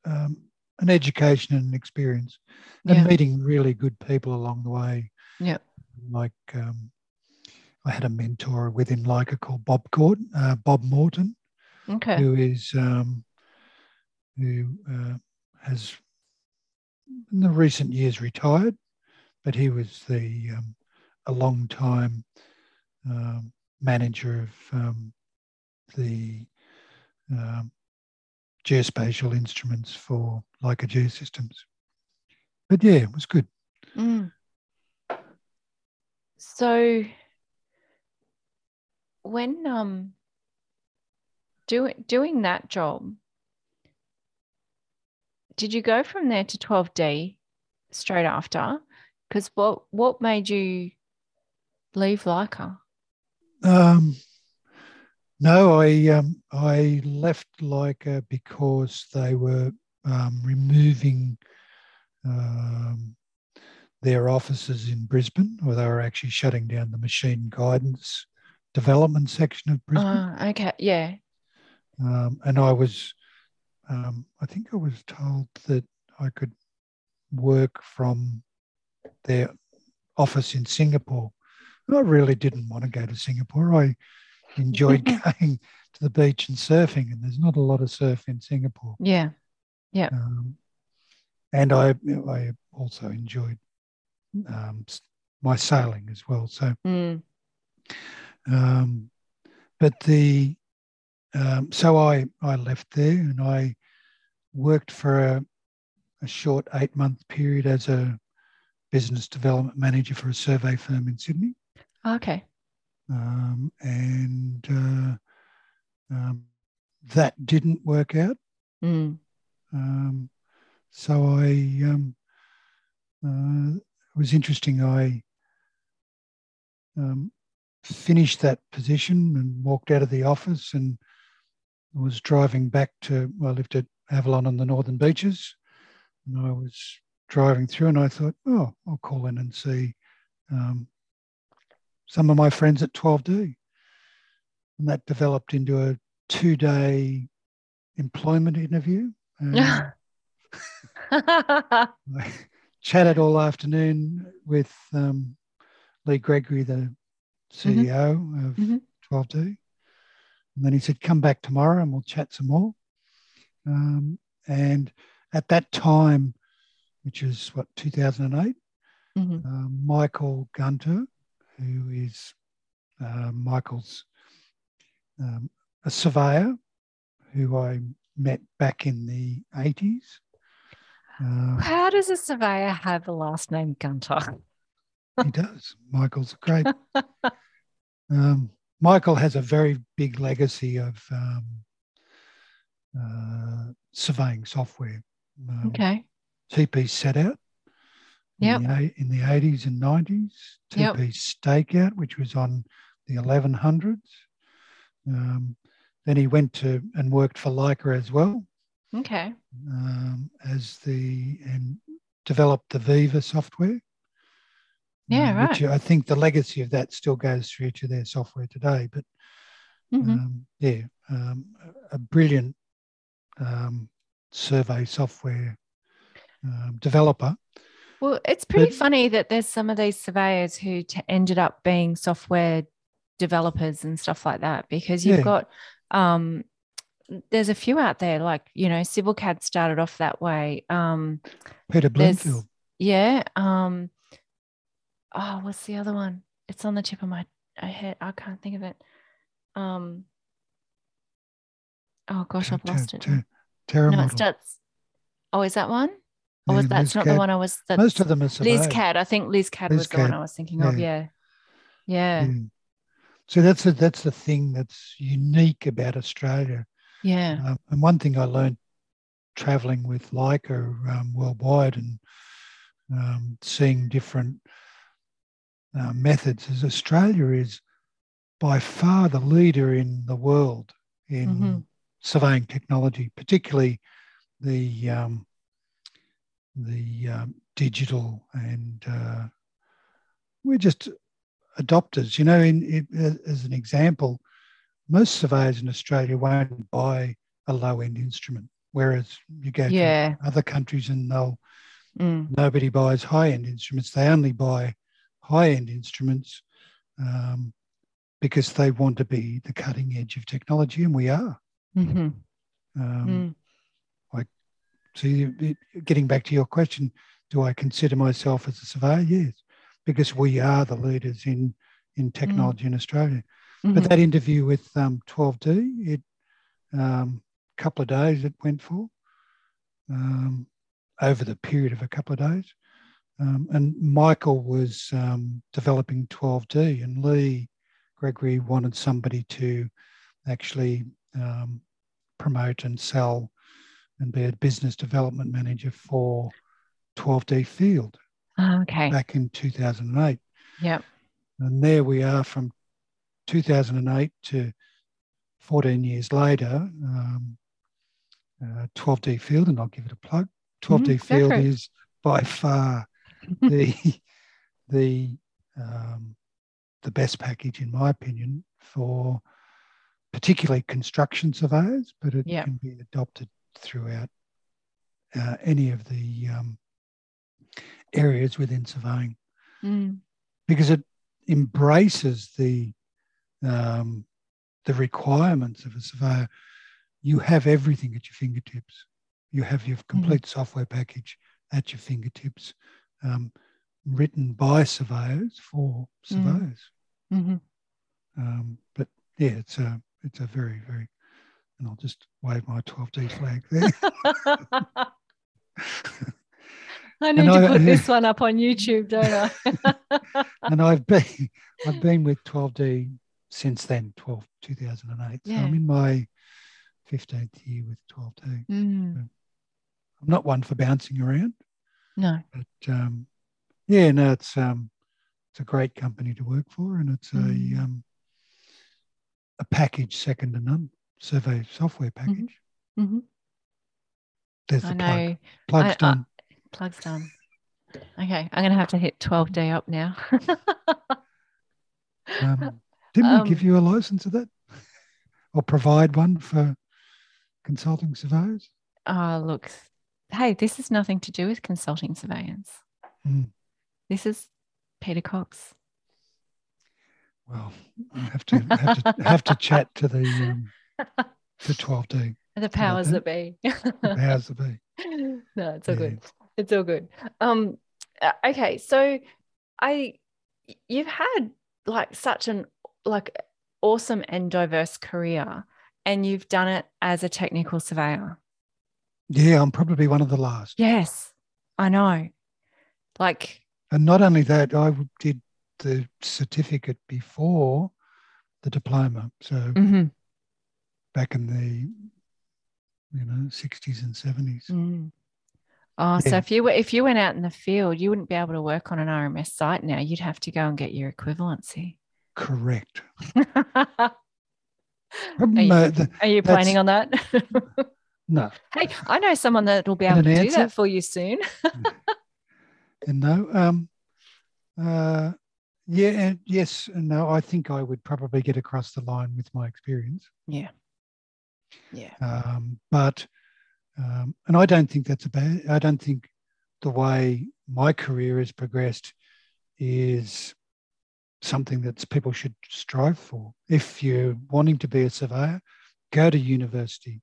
a, um, an education and an experience, and Yeah. meeting really good people along the way. Yeah, Like um, I had a mentor within Leica called Bob Court, uh, Bob Morton, Okay. who is um, who uh, has in the recent years retired, but he was the um, a long time um, manager of um, the um, geospatial instruments for Leica Geosystems. But yeah, it was good. Mm. So when um doing doing that job, did you go from there to 12D straight after? Because what what made you leave Leica? Um, no, I um, I left Leica because they were um, removing um, their offices in Brisbane, or they were actually shutting down the machine guidance development section of Brisbane. Uh, okay, yeah. Um, and I was, um, I think I was told that I could work from their office in Singapore. And I really didn't want to go to Singapore. I enjoyed going to the beach and surfing, and there's not a lot of surf in Singapore. Yeah, yeah. Um, and I, I also enjoyed um, my sailing as well. So, mm. Um, but the um, so I I left there and I worked for a, a short eight month period as a business development manager for a survey firm in Sydney. Okay. Um, and uh, um, that didn't work out. Mm. Um, so I um, uh, it was interesting. I um, finished that position and walked out of the office and was driving back to, well, I lived at Avalon on the Northern Beaches. And I was driving through and I thought, oh, I'll call in and see um, some of my friends at 12D. And that developed into a two day employment interview. I chatted all afternoon with um, Lee Gregory, the CEO mm-hmm. of mm-hmm. 12D. And then he said, Come back tomorrow and we'll chat some more. Um, and at that time, which is what, 2008, mm-hmm. uh, Michael Gunter, who is uh, Michael's um, a surveyor who I met back in the 80s. Uh, How does a surveyor have a last name Gunter? He does. Michael's great. um, Michael has a very big legacy of um, uh, surveying software. Um, okay. TP set out yep. in, the, in the 80s and 90s. TP yep. stakeout, which was on the 1100s. Um, then he went to and worked for Leica as well. Okay. Um, as the and developed the Viva software. Yeah, um, right. Which I think the legacy of that still goes through to their software today. But mm-hmm. um, yeah, um, a brilliant um, survey software um, developer. Well, it's pretty but, funny that there's some of these surveyors who t- ended up being software developers and stuff like that because you've yeah. got um, there's a few out there, like, you know, CivilCAD started off that way. Um, Peter Bloomfield. Yeah. Um, oh, what's the other one? It's on the tip of my head. I can't think of it. Um, oh gosh, I've lost it. Terra no, it starts. Oh, is that one? Oh, was that's not the one I was. That's Most of them are LISCAD. I think LISCAD was the one I was thinking yeah. of. Yeah. yeah. yeah. So that's a, that's the thing that's unique about Australia yeah. Um, and one thing I learned traveling with Leica um, worldwide and um, seeing different uh, methods is Australia is by far the leader in the world in mm-hmm. surveying technology, particularly the um, the um, digital and uh, we're just adopters. You know, in, in, as an example, most surveyors in Australia won't buy a low end instrument, whereas you go yeah. to other countries and they'll mm. nobody buys high end instruments. They only buy high end instruments um, because they want to be the cutting edge of technology, and we are. Mm-hmm. Um, mm. I see. Getting back to your question, do I consider myself as a surveyor? Yes, because we are the leaders in in technology mm. in Australia. Mm-hmm. But that interview with um, 12D, it um, a couple of days it went for um, over the period of a couple of days. Um, and Michael was um, developing 12D, and Lee Gregory wanted somebody to actually um, promote and sell and be a business development manager for 12D Field Oh, okay. back in 2008. Yep. And there we are from 2008 to 14 years later, um, uh, 12D Field, and I'll give it a plug. 12D Mhm, go Field is by far the the um, the best package, in my opinion, for particularly construction surveyors, but it Yep. can be adopted throughout uh, any of the um, areas within surveying Mm, because it embraces the um, the requirements of a surveyor. You have everything at your fingertips. You have your complete software package at your fingertips, um, written by surveyors for surveyors. mhm. Um, but yeah, it's a it's a very very, and I'll just wave my 12D flag there. I need And to I- put this one up on YouTube, don't I? and I've been I've been with 12D since then, 12 2008. So I'm in my 15th year with 12D. Mm, I'm not one for bouncing around, no. but um, yeah, no, it's um, it's a great company to work for, and it's Mm. a um, a package second to none. Survey software package. Mhm. There's I the plug. know. Plug's I- I- done. Plug's done. Okay, I'm going to have to hit 12D up now. Um, didn't we give um, you a license of that, or provide one for consulting surveyors? oh, look. Hey, this is nothing to do with consulting surveillance. Mm. This is Peter Cox. Well, I have to have to have to chat to the um, to 12D. The powers that be. The powers that be. no, it's all Yeah. good. It's all good. Um, uh, okay, so I, you've had like such an like awesome and diverse career, and you've done it as a technical surveyor. Yeah, I'm probably one of the last. Yes, I know. Like, And not only that, I did the certificate before the diploma. So mhm, back in the you know 60s and 70s. mm. oh, so if you were if you went out in the field, you wouldn't be able to work on an RMS site now. You'd have to go and get your equivalency. Correct. Are Um, you- uh, Are you planning on that? no, hey, I know someone that will be able to an do that for you soon. and no. Um, uh, yeah, and yes, and no. I think I would probably get across the line with my experience. Yeah. Yeah. Um, but um, and I don't think that's a bad. I don't think the way my career has progressed is something that people should strive for. If you're wanting to be a surveyor, go to university,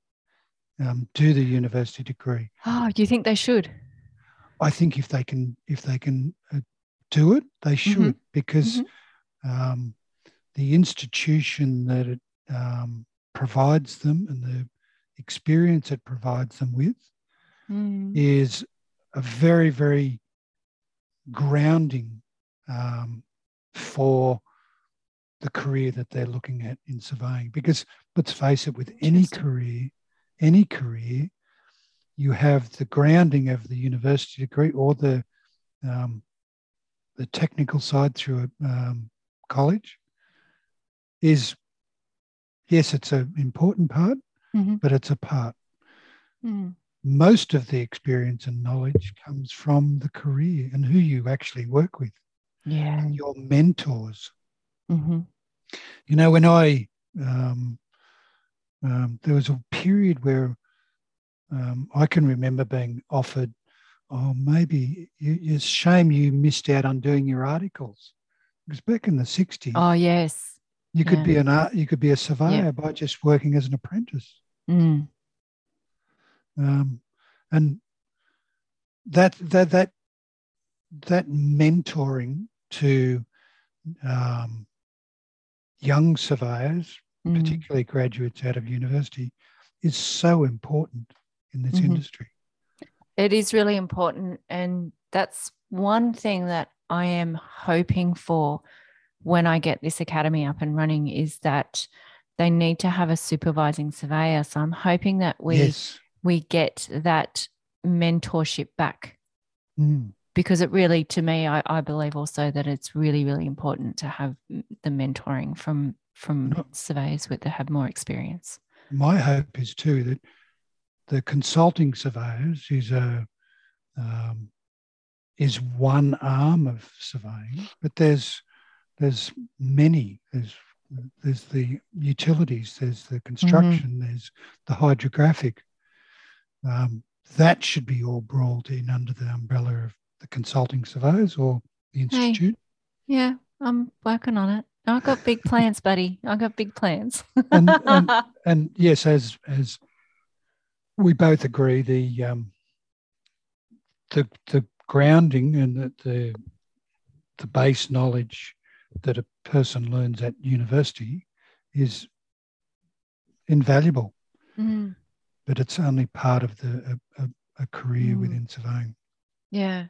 um, do the university degree. Oh, do you think they should? I think if they can, if they can uh, do it, they should because um, the institution that it um, provides them and the experience it provides them with Mm. is a very, very grounding um, for the career that they're looking at in surveying. Because let's face it, with any career, any career, you have the grounding of the university degree or the um, the technical side through a um, college. Is yes, it's an important part, Mhm. but it's a part Mm. most of the experience and knowledge comes from the career and who you actually work with Yeah. and your mentors. hmm You know, when I, um, um, there was a period where um, I can remember being offered, oh, maybe you, it's a shame you missed out on doing your articles. Because back in the 60s, Oh, yes. you could yeah. be an art, you could be a surveyor by just working as an apprentice. Mm. um, and that that that that mentoring to um, young surveyors, Mm. particularly graduates out of university, is so important in this Mhm. industry. It is really important. And that's one thing that I am hoping for when I get this academy up and running is that they need to have a supervising surveyor. So I'm hoping that we yes, we get that mentorship back. Mm. Because it really, to me, I, I believe also that it's really, really important to have the mentoring from from No. surveyors with that have more experience. My hope is too that the consulting surveyors is a um, is one arm of surveying, but there's there's many. There's there's the utilities, there's the construction, there's the hydrographic. Um, that should be all brought in under the umbrella of the consulting surveyors or the institute. Yeah, I'm working on it. I got big plans, buddy. I've got big plans. And, and and yes, as as we both agree, the um, the the grounding and the, the the base knowledge that a person learns at university is invaluable, Mm, but it's only part of the a, a, a career Mm. within surveying. yeah,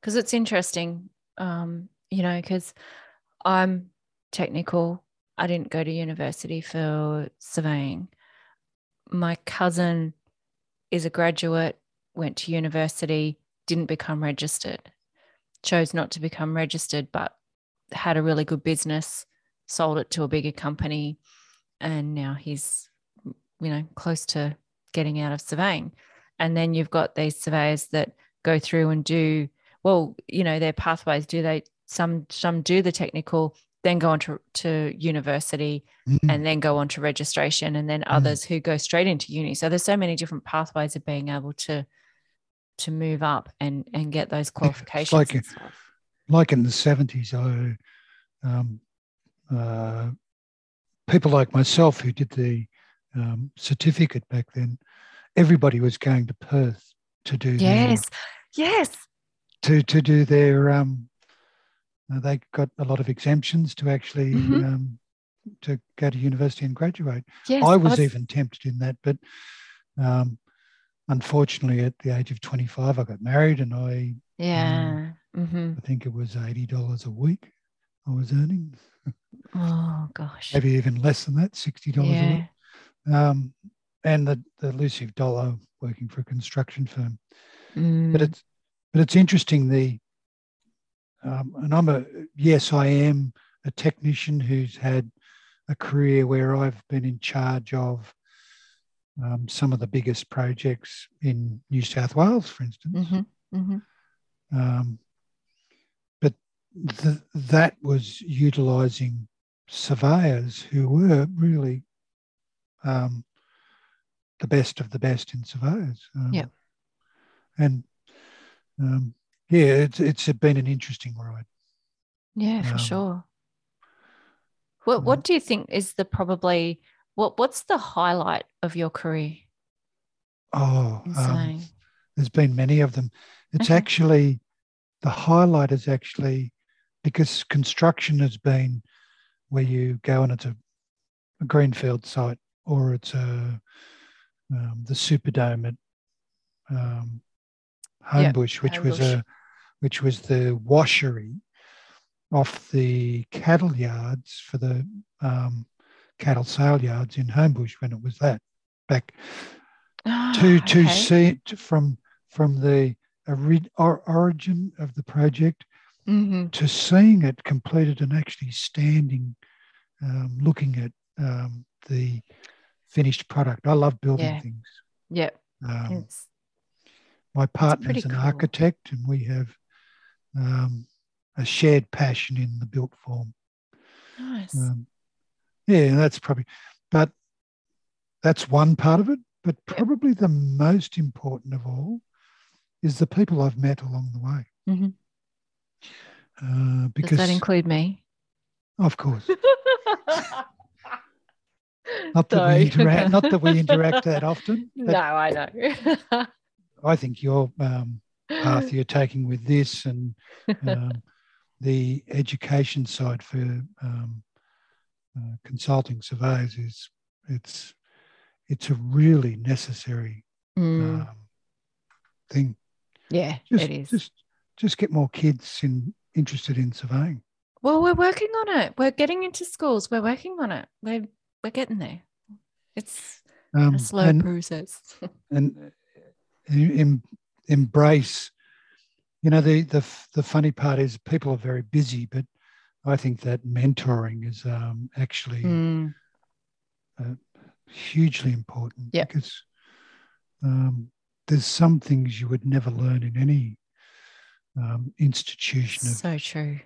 because it's interesting, um, you know, because I'm technical. I didn't go to university for surveying. My cousin is a graduate, went to university, didn't become registered, chose not to become registered, but had a really good business, sold it to a bigger company, and now he's, you know, close to getting out of surveying. And then you've got these surveyors that go through and do well, you know, their pathways. Do they some some do the technical, then go on to, to university, Mm. and then go on to registration and then others who go straight into uni. So there's so many different pathways of being able to to move up and and get those qualifications like like in the 70s, I, um, uh, people like myself who did the um, certificate back then, everybody was going to Perth to do their, yes. Yes. to, to do their, um, they got a lot of exemptions to actually Mhm. um, to go to university and graduate. yes I was even tempted in that, but um, unfortunately at the age of 25, I got married and I, yeah hmm I think it was $80 a week I was earning. oh gosh maybe even less than that, sixty dollars a week. Um, and the, the elusive dollar working for a construction firm. But Mm, it's but it's interesting the um, and I'm a yes, I am a technician who's had a career where I've been in charge of um, some of the biggest projects in New South Wales, for instance. mhm, mhm. Um, but th- that was utilising surveyors who were really um, the best of the best in surveyors. Um, Yep. And um, yeah, it's, it's been an interesting ride. yeah for Um, sure what what do you think is the probably what what's the highlight of your career Oh, um, there's been many of them. It's Okay. actually the highlight is actually because construction has been where you go and it's a, a greenfield site or it's a um, the Superdome at um, Yep, Homebush, which was a which was the washery off the cattle yards for the um, cattle sale yards in Homebush when it was that back to to Okay. see it from from the ori- or, origin of the project Mhm. to seeing it completed and actually standing, um, looking at um, the finished product. I love building Yeah. things. Yep. Um, my partner's an cool. architect, and we have um, a shared passion in the built form. nice. Um, yeah, that's probably, but that's one part of it. But probably the most important of all is the people I've met along the way. Mhm. Uh, Does because, that include me? of course, not that we interact, not that we interact that often. No, I know. I think your um, path you're taking with this and um, the education side for um, uh, consulting surveyors is it's it's a really necessary Mm, um, thing. yeah, Just, it is. just just get more kids in interested in surveying. well, we're working on it. We're getting into schools. We're working on it. We're we're getting there. It's Um, a slow and, process. and em, embrace. You know, the the the funny part is people are very busy, but I think that mentoring is um, actually Mm, uh, hugely important Yep. because um, there's some things you would never learn in any um, institution of, so true.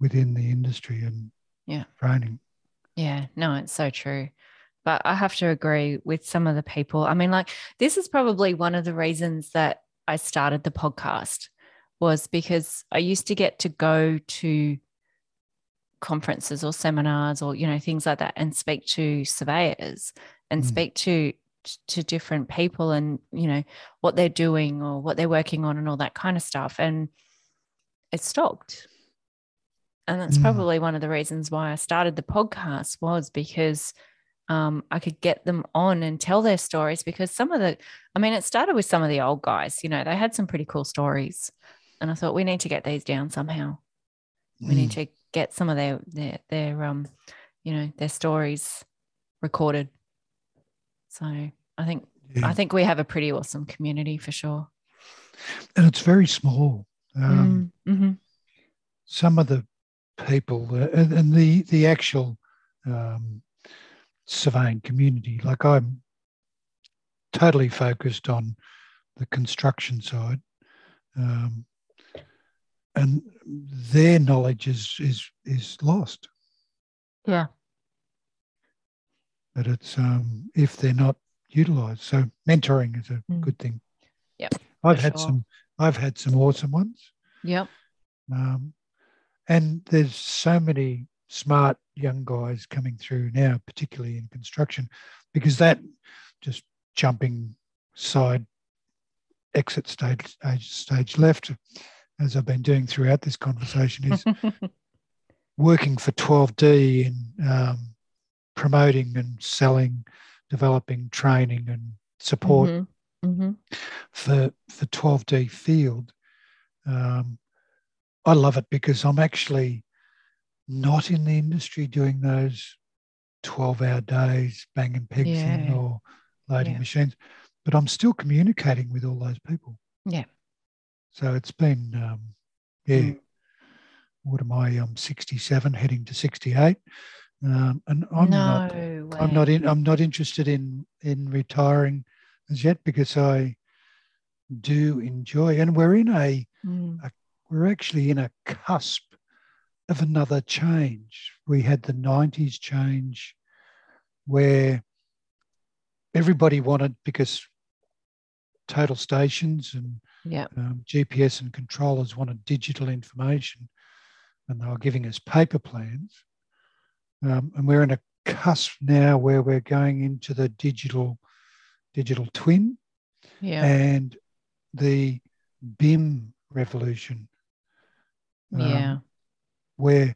within the industry and Yeah. training. Yeah, no, it's so true. But I have to agree with some of the people. I mean, like, this is probably one of the reasons that I started the podcast was because I used to get to go to conferences or seminars or, you know, things like that and speak to surveyors and Mm. speak to to different people and, you know, what they're doing or what they're working on and all that kind of stuff. And it stopped. And that's Mm. probably one of the reasons why I started the podcast was because um, I could get them on and tell their stories because some of the, I mean, it started with some of the old guys, you know, they had some pretty cool stories. And I thought we need to get these down somehow. We need Mm. to get some of their, their, their, um, you know, their stories recorded. So I think, Yeah. I think we have a pretty awesome community for sure. and it's very small. Um, Mm, mhm. Some of the people uh, and, and the the actual um, surveying community, like I'm totally focused on the construction side, um, and their knowledge is is is lost. Yeah. But it's um, if they're not utilised. So mentoring is a Mm. good thing. Yep, I've had sure. some. I've had some awesome ones. Yep. Um, and there's so many smart young guys coming through now, particularly in construction, because that just jumping side exit stage, stage, left, as I've been doing throughout this conversation, is working for 12D in um, promoting and selling, developing training and support Mhm, mhm. for for 12D field. Um, I love it because I'm actually not in the industry doing those 12 hour days banging pegs in or loading Yeah. machines, but I'm still communicating with all those people. Yeah. So it's been, um, yeah, Mm. what am I? I'm 67, heading to 68. Um, and I'm no not way. I'm not in. I'm not interested in in retiring as yet because I do enjoy, and we're in a Mm, we're actually in a cusp of another change. We had the '90s change where everybody wanted because total stations and yeah. um, GPS and controllers wanted digital information, and they were giving us paper plans. Um, and we're in a cusp now where we're going into the digital digital twin Yeah. and the BIM revolution, um, yeah. Where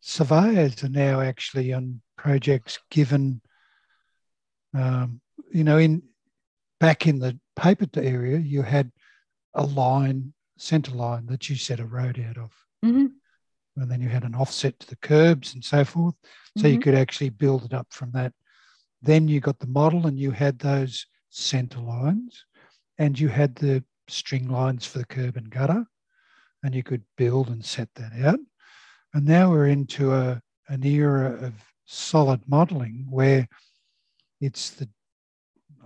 surveyors are now actually on projects given, um, you know, in back in the paper area, you had a line, centre line that you set a road out of. Mhm, And then you had an offset to the curbs and so forth. So you mhm. could actually build it up from that. Then you got the model and you had those centre lines and you had the string lines for the curb and gutter and you could build and set that out. And now we're into a, an era of solid modelling where it's the,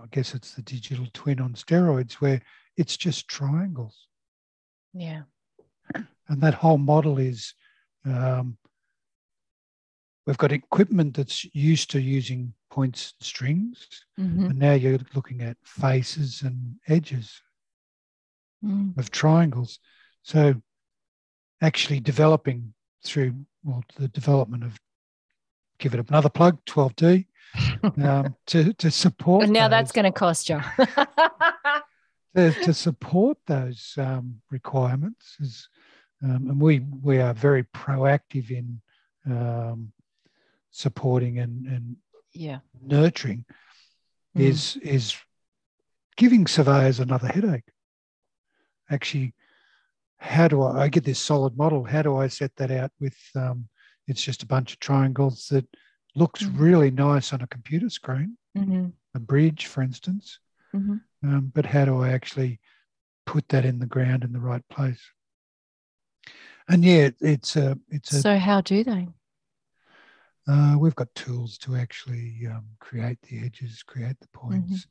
I guess it's the digital twin on steroids where it's just triangles yeah. and that whole model is um, we've got equipment that's used to using points and strings Mhm, and now you're looking at faces and edges mm. of triangles so actually developing through well the development of give it another plug 12d um, to, to support And now that's going to cost you. to, to support those um, requirements is, um, and we we are very proactive in um, supporting and, and yeah. nurturing Mm. is is giving surveyors another headache. Actually, how do I, I get this solid model? How do I set that out with? Um, it's just a bunch of triangles that looks Mm. really nice on a computer screen, Mm-hmm. a bridge, for instance. Mm-hmm. Um, but how do I actually put that in the ground in the right place? And yeah, it- it's a it's a So how do they? uh, we've got tools to actually um, create the edges, create the points.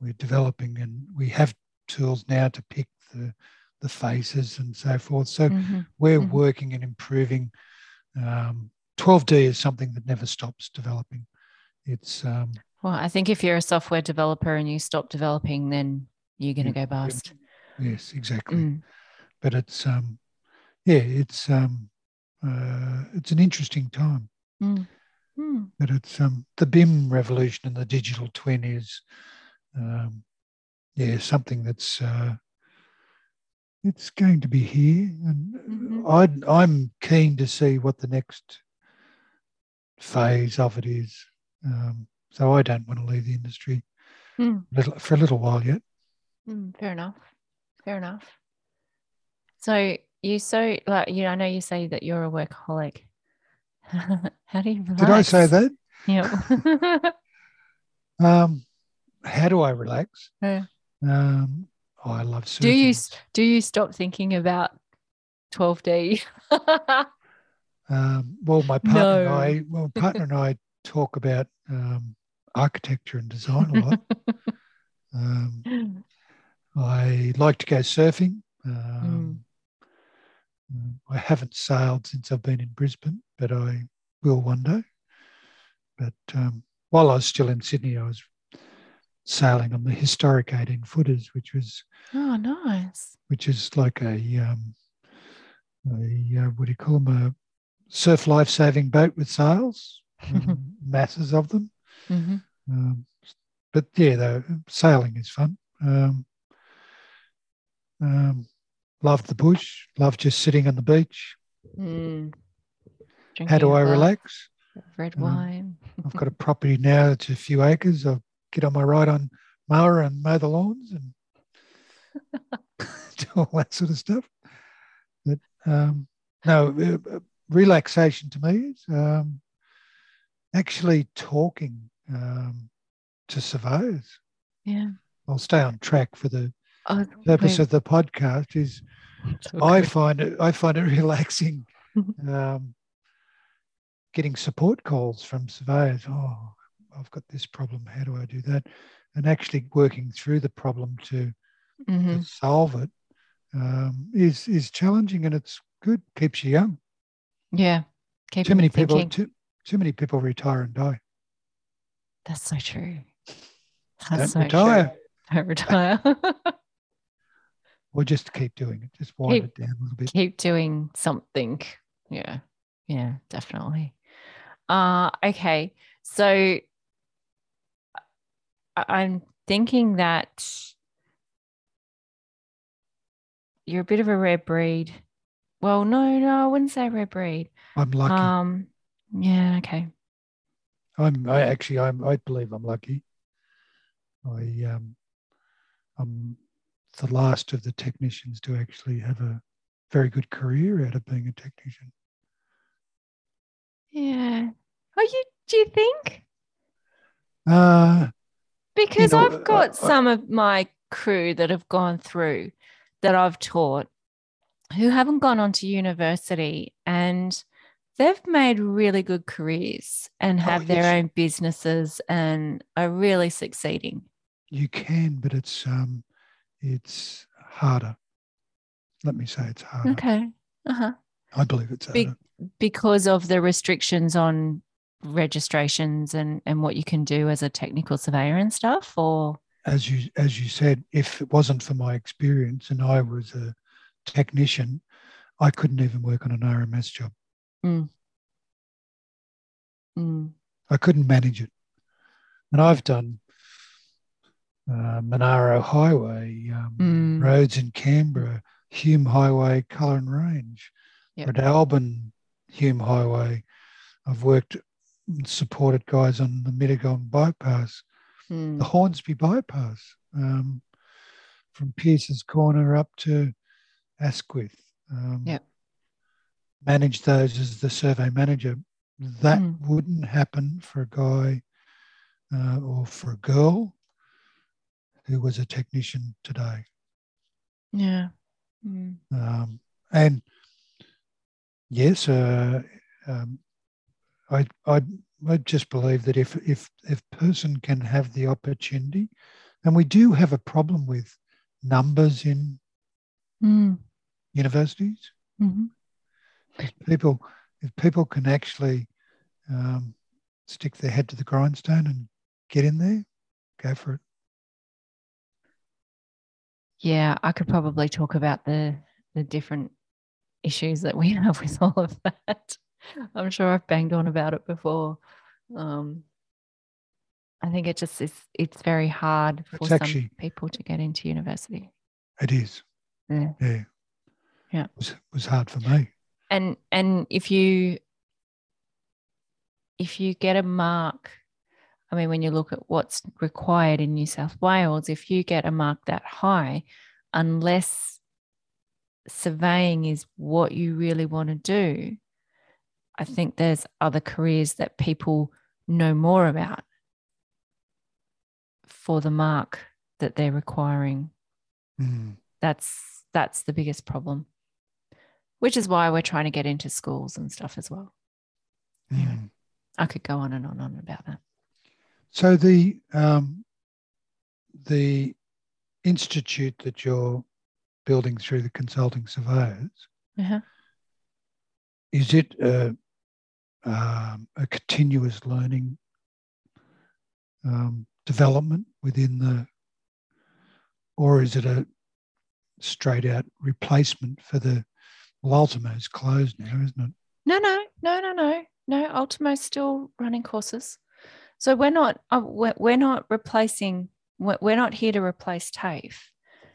We're developing, and we have tools now to pick the the faces and so forth. So Mhm. we're Mhm. working and improving. Um, 12D is something that never stops developing. It's um, Well, I think if you're a software developer and you stop developing, then you're going to go bust. yes, exactly. Mm. But it's um, yeah, it's um, uh, it's an interesting time. Mm. Mm. But it's um, the BIM revolution and the digital twin is um, yeah something that's uh, it's going to be here, and Mhm. I'd, I'm keen to see what the next phase of it is. Um, so I don't want to leave the industry Mm. little, for a little while yet. Mm, fair enough. Fair enough. So you so like you I know you say that you're a workaholic. How do you relax? Did I say that? Yeah. Um, how do I relax? Yeah. Um, oh, I love surfing. do you do you stop thinking about 12D? Um, well, my partner and I, well, partner and I talk about um, architecture and design a lot. um, I like to go surfing. Um, mm, I haven't sailed since I've been in Brisbane, but I will one day. But um, while I was still in Sydney, I was sailing on the historic 18 footers, which was oh, nice. which is like a um, a uh, what do you call them a surf life saving boat with sails, um, masses of them. hmm Um, but yeah, though sailing is fun. Um, um, love the bush. Love just sitting on the beach. Mm. How do I relax? Red Um, wine. I've got a property now It's a few acres. I'll get on my ride on mower and mow the lawns and do all that sort of stuff. But um, no, uh, uh, relaxation to me is um, actually talking um, to surveyors. Yeah. I'll stay on track for the Oh, purpose of the podcast. Is it's I find it I find it relaxing um, getting support calls from surveyors. Oh, I've got this problem. How do I do that? And actually working through the problem to, to Mhm. solve it um, is is challenging and it's good. Keeps you young. Yeah. Keeping too many people thinking. too too many people retire and die. That's so true. Don't so retire true. Don't retire. or just keep doing it. Just wind Keep- it down a little bit. Keep doing something. Yeah. Yeah, definitely. Uh okay. So I'm thinking that you're a bit of a rare breed. Well, no, no, I wouldn't say rare breed. I'm lucky. Um yeah, okay. I'm I actually I'm I believe I'm lucky. I um I'm the last of the technicians to actually have a very good career out of being a technician. Yeah. Are you do you think? Uh Because know, I've got I- I- some of my crew that have gone through that I've taught who haven't gone on to university and they've made really good careers and Oh, have their yes. own businesses and are really succeeding. you can, but it's um it's harder. Let me say it's harder. Okay. Uh-huh. I believe it's harder. Big- Because of the restrictions on registrations and, and what you can do as a technical surveyor and stuff or as you as you said, if it wasn't for my experience and I was a technician, I couldn't even work on an RMS job. Mm, I couldn't manage it. And I've done uh, Monaro Highway, um, Mm. roads in Canberra, Hume Highway, Cullerin Range, Yep. at Albin Hume Highway. I've worked supported guys on the Mittagong bypass, mm, the Hornsby bypass, um, from Pearce's Corner up to Asquith. Um, Yep. Managed those as the survey manager. That Mm. wouldn't happen for a guy uh, or for a girl who was a technician today. Yeah. Mm. Um, and yes, uh, um, I, I, I just believe that if if if person can have the opportunity, and we do have a problem with numbers in Mm. universities. Mhm. If people if people can actually um, stick their head to the grindstone and get in there, go for it. Yeah, I could probably talk about the the different issues that we have with all of that. I'm sure I've banged on about it before. Um, I think it just is. It's very hard for some people to get into university. It is. Yeah. Yeah. Yeah. It was, was hard for me. and and if you if you get a mark i mean when you look at what's required in new south wales if you get a mark that high unless surveying is what you really want to do i think there's other careers that people know more about for the mark that they're requiring Mm. that's that's the biggest problem which is why we're trying to get into schools and stuff as well. Mm. i could go on and on and on about that So the um, the institute that you're building through the consulting surveyors uh-huh. Is it a, um, a continuous learning um, development within the, or is it a straight out replacement for the? Well, Ultimo's closed now, isn't it? no no no no no no ultimo's still running courses so we're not uh, we're, not replacing we're, we're not here to replace tafe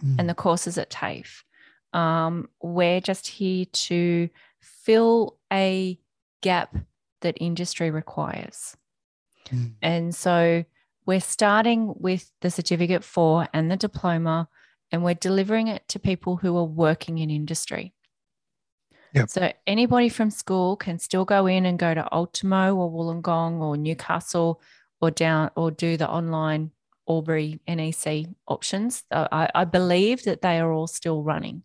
Mm. and the courses at tafe um, we're just here to fill a gap that industry requires Mm. And so we're starting with the certificate four and the diploma, and we're delivering it to people who are working in industry. Yep. So anybody from school can still go in and go to Ultimo or Wollongong or Newcastle or down or do the online Albury NEC options. I, I believe that they are all still running.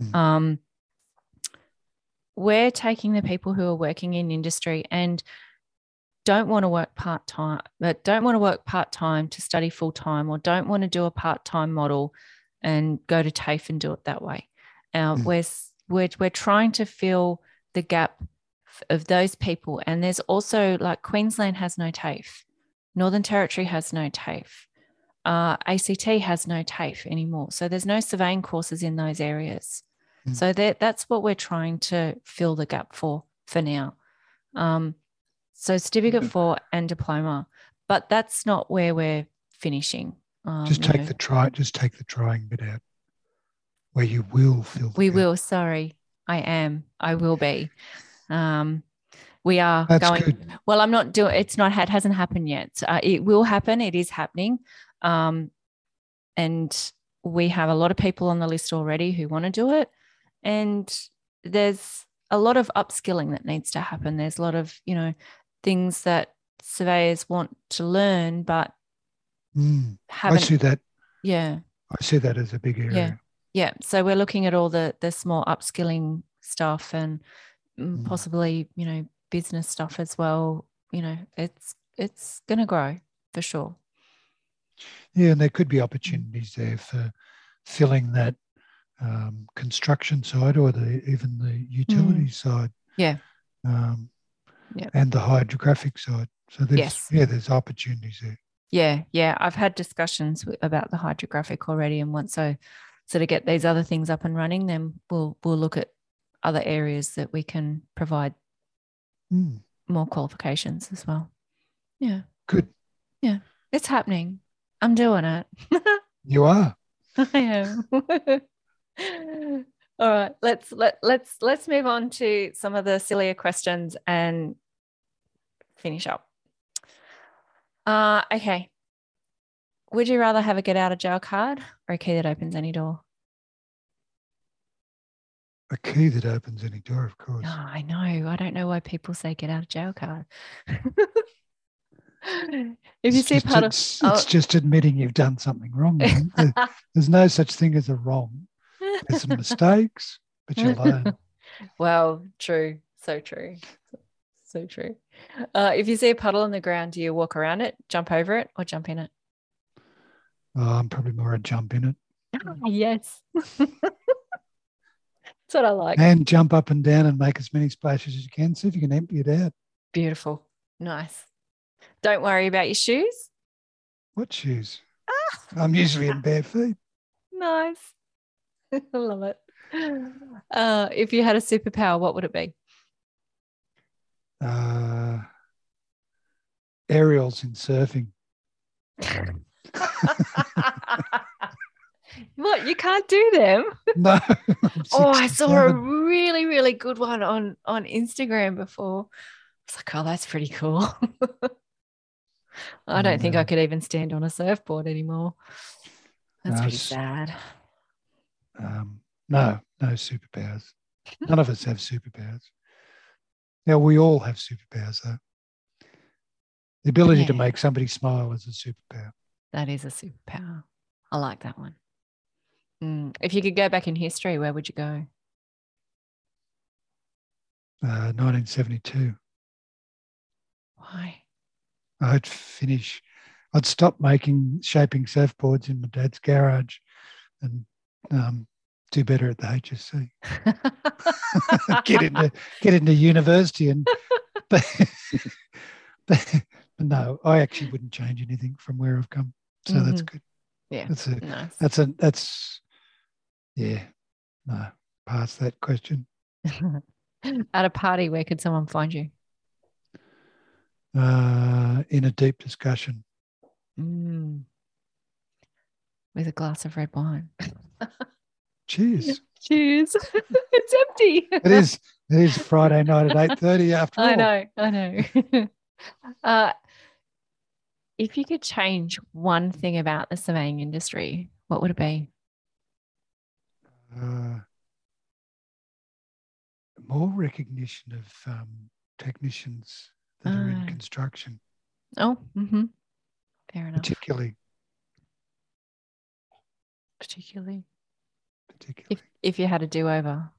Mm. Um, we're taking the people who are working in industry and don't want to work part time, but don't want to work part time to study full time, or don't want to do a part time model and go to TAFE and do it that way. Uh, Mm. we're, we're we're trying to fill the gap of those people, and there's also like Queensland has no TAFE, Northern Territory has no TAFE, uh, ACT has no TAFE anymore, so there's no surveying courses in those areas. Mm. So that that's what we're trying to fill the gap for for now. Um, so certificate Yeah. four and diploma, but that's not where we're finishing. Um, just you take know. the try. Just take the trying bit out, where you will fill. the we gap. will. Sorry, I am. I will be. Um, we are That's going. good. Well, I'm not doing. It's not. It hasn't happened yet. Uh, it will happen. It is happening. Um, and we have a lot of people on the list already who want to do it. And there's a lot of upskilling that needs to happen. There's a lot of you know things that surveyors want to learn, but Mm. I see that. yeah. I see that as a big area. Yeah. Yeah. So we're looking at all the the small upskilling stuff and mm, Mm. possibly, you know, business stuff as well. You know, it's it's gonna grow for sure. Yeah, and there could be opportunities there for filling that um, construction side or the even the utility side. Mm. Yeah. Um, Yep. And the hydrographic side. So there's Yes. yeah, there's opportunities there. Yeah, yeah. I've had discussions about the hydrographic already, and once I sort of get these other things up and running, then we'll we'll look at other areas that we can provide Mm, more qualifications as well. Yeah, good. Yeah, it's happening. I'm doing it. You are. I am. All right, let's let let's let's move on to some of the sillier questions and finish up. Uh, okay. Would you rather have a get out of jail card or a key that opens any door? A key that opens any door, of course. Oh, I know. I don't know why people say get out of jail card. if you It's see a just- puddle, it's, oh. it's just admitting you've done something wrong. There's no such thing as a wrong. There's some mistakes, but you learn. well, true, so true, so true. Uh, if you see a puddle on the ground, do you walk around it, jump over it, or jump in it? Oh, I'm probably more a jump in it yes, that's what I like. and jump up and down and make as many splashes as you can. See if you can empty it out. Beautiful, nice. Don't worry about your shoes. What shoes? I'm usually in bare feet. Nice. I love it. Uh, if you had a superpower, what would it be? Uh, aerials in surfing. what? You can't do them? No. Oh, I saw a really, really good one on on Instagram before. I was like, oh, that's pretty cool. I don't think I could even stand on a surfboard anymore. That's No, pretty sad. Um, no, no superpowers. None of us have superpowers. Now we all have superpowers, though. The ability to make somebody smile is a superpower. That is a superpower. I like that one. Mm, If you could go back in history, where would you go? Uh, 1972. Why? I'd finish. I'd stop making shaping surfboards in my dad's garage, and um, do better at the HSC. get into get into university and but, but, but no i actually wouldn't change anything from where i've come so that's good Yeah. that's a nice. that's a that's yeah no pass that question At a party, where could someone find you? uh in a deep discussion Mm. With a glass of red wine. Cheers Cheers. it's empty. it is it is friday night at 8.30 after all I know. I know. uh, if you could change one thing about the surveying industry, what would it be? uh, more recognition of um, technicians that are in Ah. construction Oh, mm-hmm. fair enough. particularly Particularly particularly if if you had a do over,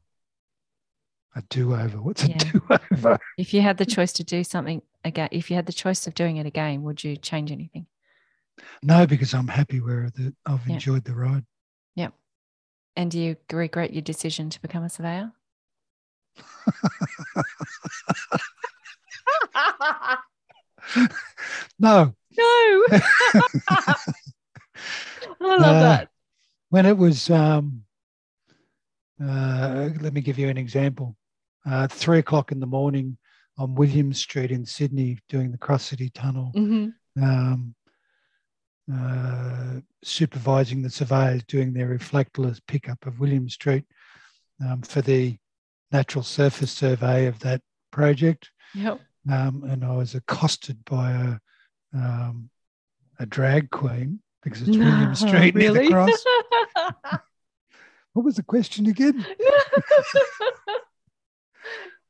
a do-over what's a do-over if you had the choice to do something again, if you had the choice of doing it again, would you change anything? No, because I'm happy where the, I've Yeah. enjoyed the ride. Yep. And do you regret your decision to become a surveyor? No, No. I love that. When it was, um, uh, let me give you an example. Uh, three o'clock in the morning on William Street in Sydney, doing the Cross City Tunnel, hmm um, uh, supervising the surveyors doing their reflectorless pickup of William Street um, for the natural surface survey of that project. Yep. um, and I was accosted by a um, a drag queen because it's William Street near the cross. What was the question again?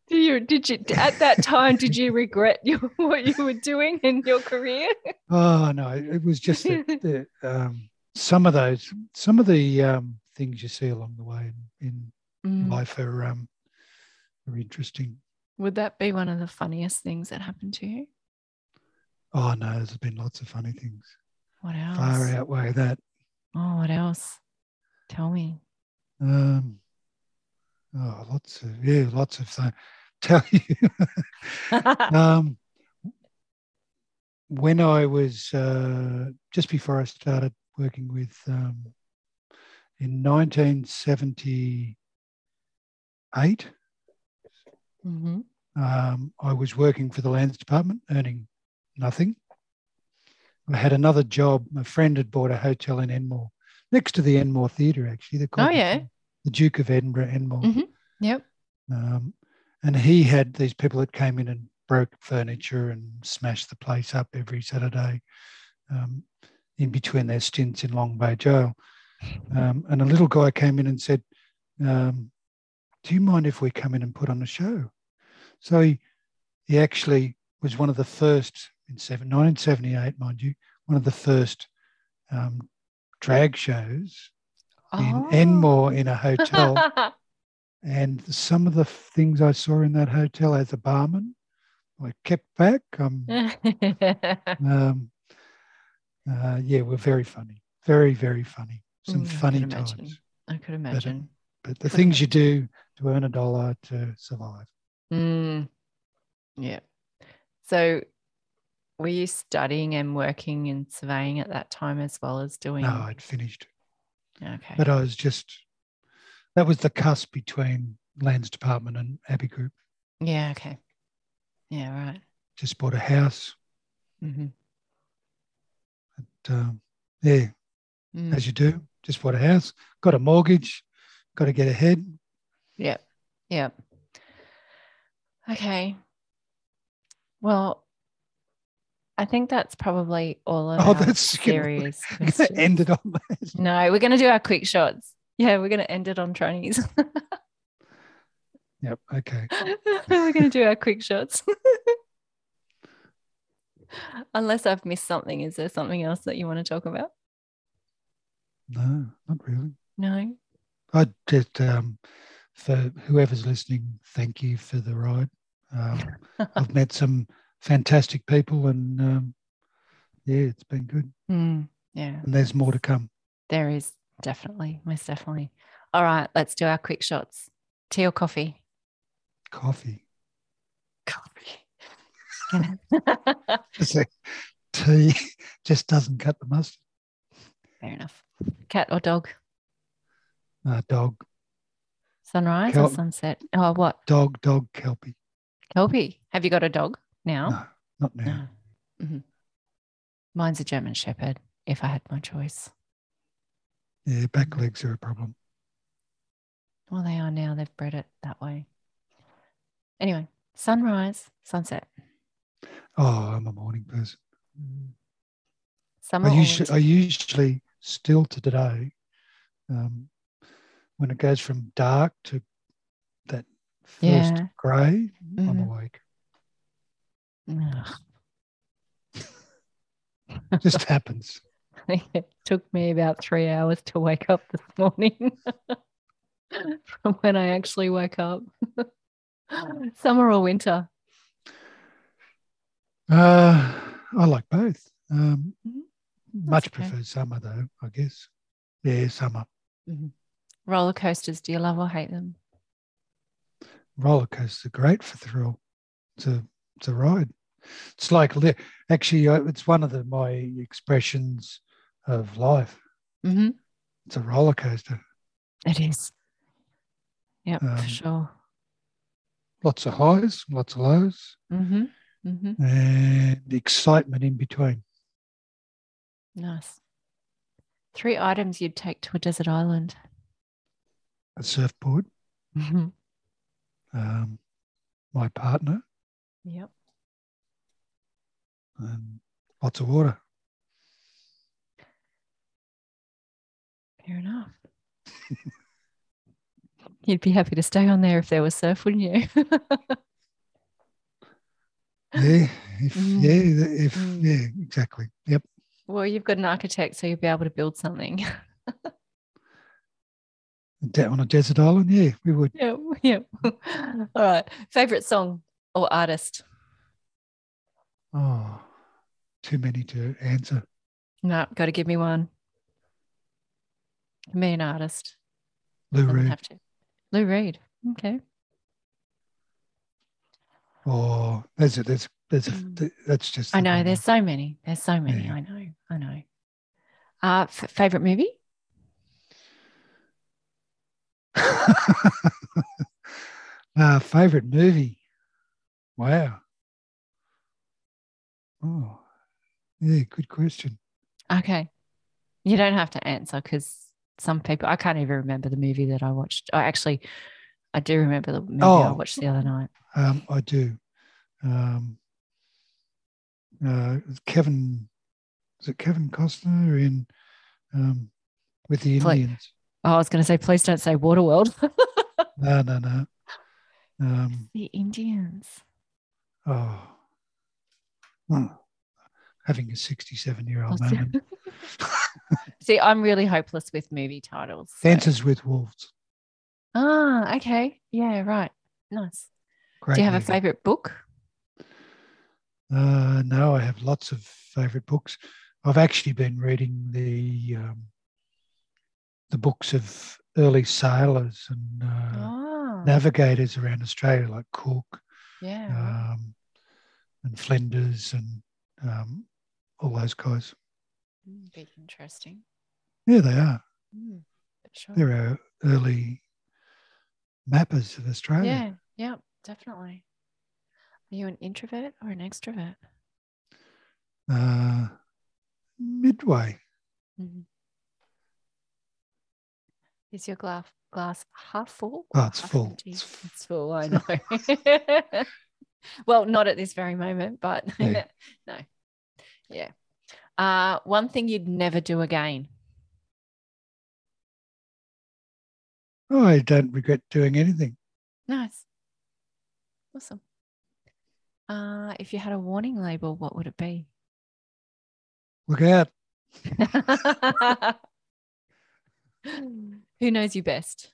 Do you did you at that time did you regret your, what you were doing in your career? Oh no, it was just that the, um, some of those, some of the um, things you see along the way in, in Mm. life are um, are interesting. Would that be one of the funniest things that happened to you? Oh no, there's been lots of funny things. What else? Far outweigh that. Oh, what else? Tell me. Um, oh, lots of yeah, lots of th- tell you. um, when I was uh, just before I started working with um, in 1978, hmm um, I was working for the Lands Department, earning nothing. I had another job. My friend had bought a hotel in Enmore, next to the Enmore Theatre, actually. Oh, yeah. the- Duke of Edinburgh, Enmore. Mhm. Yep. Um, and he had these people that came in and broke furniture and smashed the place up every Saturday um, in between their stints in Long Bay Jail. Um, and a little guy came in and said, um, Do you mind if we come in and put on a show? So he, he actually was one of the first in seven, 1978, mind you, one of the first um, drag shows in Oh. Enmore in a hotel. and some of the things I saw in that hotel as a barman, I kept back. Um, um, uh, yeah, were very funny, very very funny. Some Mm, funny could times. imagine. I could imagine. But the Could things you do to earn a dollar to survive. Mm. Yeah. So were you studying and working and surveying at that time as well as doing? No, I'd finished, Okay. but I was just that was the cusp between Lands Department and Abigroup. yeah. Okay. Yeah. Right. Just bought a house. Mm-hmm. Um, yeah, Mm. as you do. Just bought a house, got a mortgage, got to get ahead. Yep. Yep. Okay. Well, I think that's probably all of Oh, our that's gonna- serious going to end it on that. No, we're going to do our quick shots. Yeah, we're going to end it on tronies. Yep. Okay. we're going to do our quick shots. Unless I've missed something, is there something else that you want to talk about? No, not really. No. I just um, for whoever's listening, thank you for the ride. Um, I've met some fantastic people, and um, yeah, it's been good. Mm, yeah, And there's more to come. there is definitely, most definitely. All right, let's do our quick shots. Tea or coffee? Coffee, Coffee. Tea, just doesn't cut the mustard. Fair enough. Cat or dog? Uh, dog, Sunrise Kel- or sunset? Oh, what? dog, dog, kelpie. Kelpie. Have you got a dog now? No, not now. No. Mhm. Mine's a German Shepherd, if I had my choice. Yeah, back legs are a problem. Well, they are now. They've bred it that way. Anyway, sunrise, sunset. Oh, I'm a morning person. Summer I usually, I usually still to today, um, when it goes from dark to that first Yeah. grey, I'm Mhm. awake. Just happens. it took me about three hours to wake up this morning from when I actually woke up. Summer or winter? Uh, I like both. Um, Mhm. much okay. prefer summer though, I guess. Yeah, summer. Roller coasters, do you love or hate them? Roller coasters are great for thrill. It's a it's a ride. It's like li- actually, uh, it's one of the my expressions of life. Mm-hmm. It's a roller coaster. It is. Yep, Um, for sure. Lots of highs, lots of lows, Mm-hmm. Mm-hmm. and excitement in between. Nice. Three items you'd take to a desert island. A surfboard, Mm-hmm. um, my partner, Yep. and lots of water. Fair enough. You'd be happy to stay on there if there was surf, wouldn't you? Yeah, if Mm. yeah, if Mm. yeah, exactly. Yep. well, you've got an architect, so you'll be able to build something. On a desert island, yeah, we would. yeah, yeah. All right. Favorite song or artist? Oh, too many to answer. No, got to give me one. Give me an artist. Lou Reed have to. Lou Reed. Okay. Oh, there's a there's there's a Mm. that's just I know. There's so many. There's so many. Yeah. I know. I know. Uh, f- favorite movie? uh, favorite movie. Wow. Oh, yeah, good question. Okay. You don't have to answer because some people, I can't even remember the movie that I watched. I actually, I do remember the movie I Oh. watched the other night. Um, I do. Um, uh, Kevin, is it Kevin Costner in um, with the Indians? Oh, I was going to say, please don't say Waterworld. No, no, no. Um, the Indians. Oh, Hmm. having a 67 year old moment. See, I'm really hopeless with movie titles. so- Dances with Wolves. Ah, okay. Yeah, right. Nice. Great Do you have a favorite book? Uh, no, I have lots of favorite books. I've actually been reading the um, the books of early sailors and uh, oh, navigators around Australia, like Cook yeah. right. um, and Flinders and um, all those guys. Mm, Be interesting. Yeah, they are. Mm, sure. They're our early mappers of Australia. Yeah, yeah, definitely. Are you an introvert or an extrovert? Uh, midway. Mhm. Is your glass glass half full? Oh, it's half full. empty? It's full. I know. well, not at this very moment, but Yeah. no. Yeah. Uh, one thing you'd never do again. Oh, I don't regret doing anything. Nice. Awesome. Uh, if you had a warning label, what would it be? Look out. Who knows you best?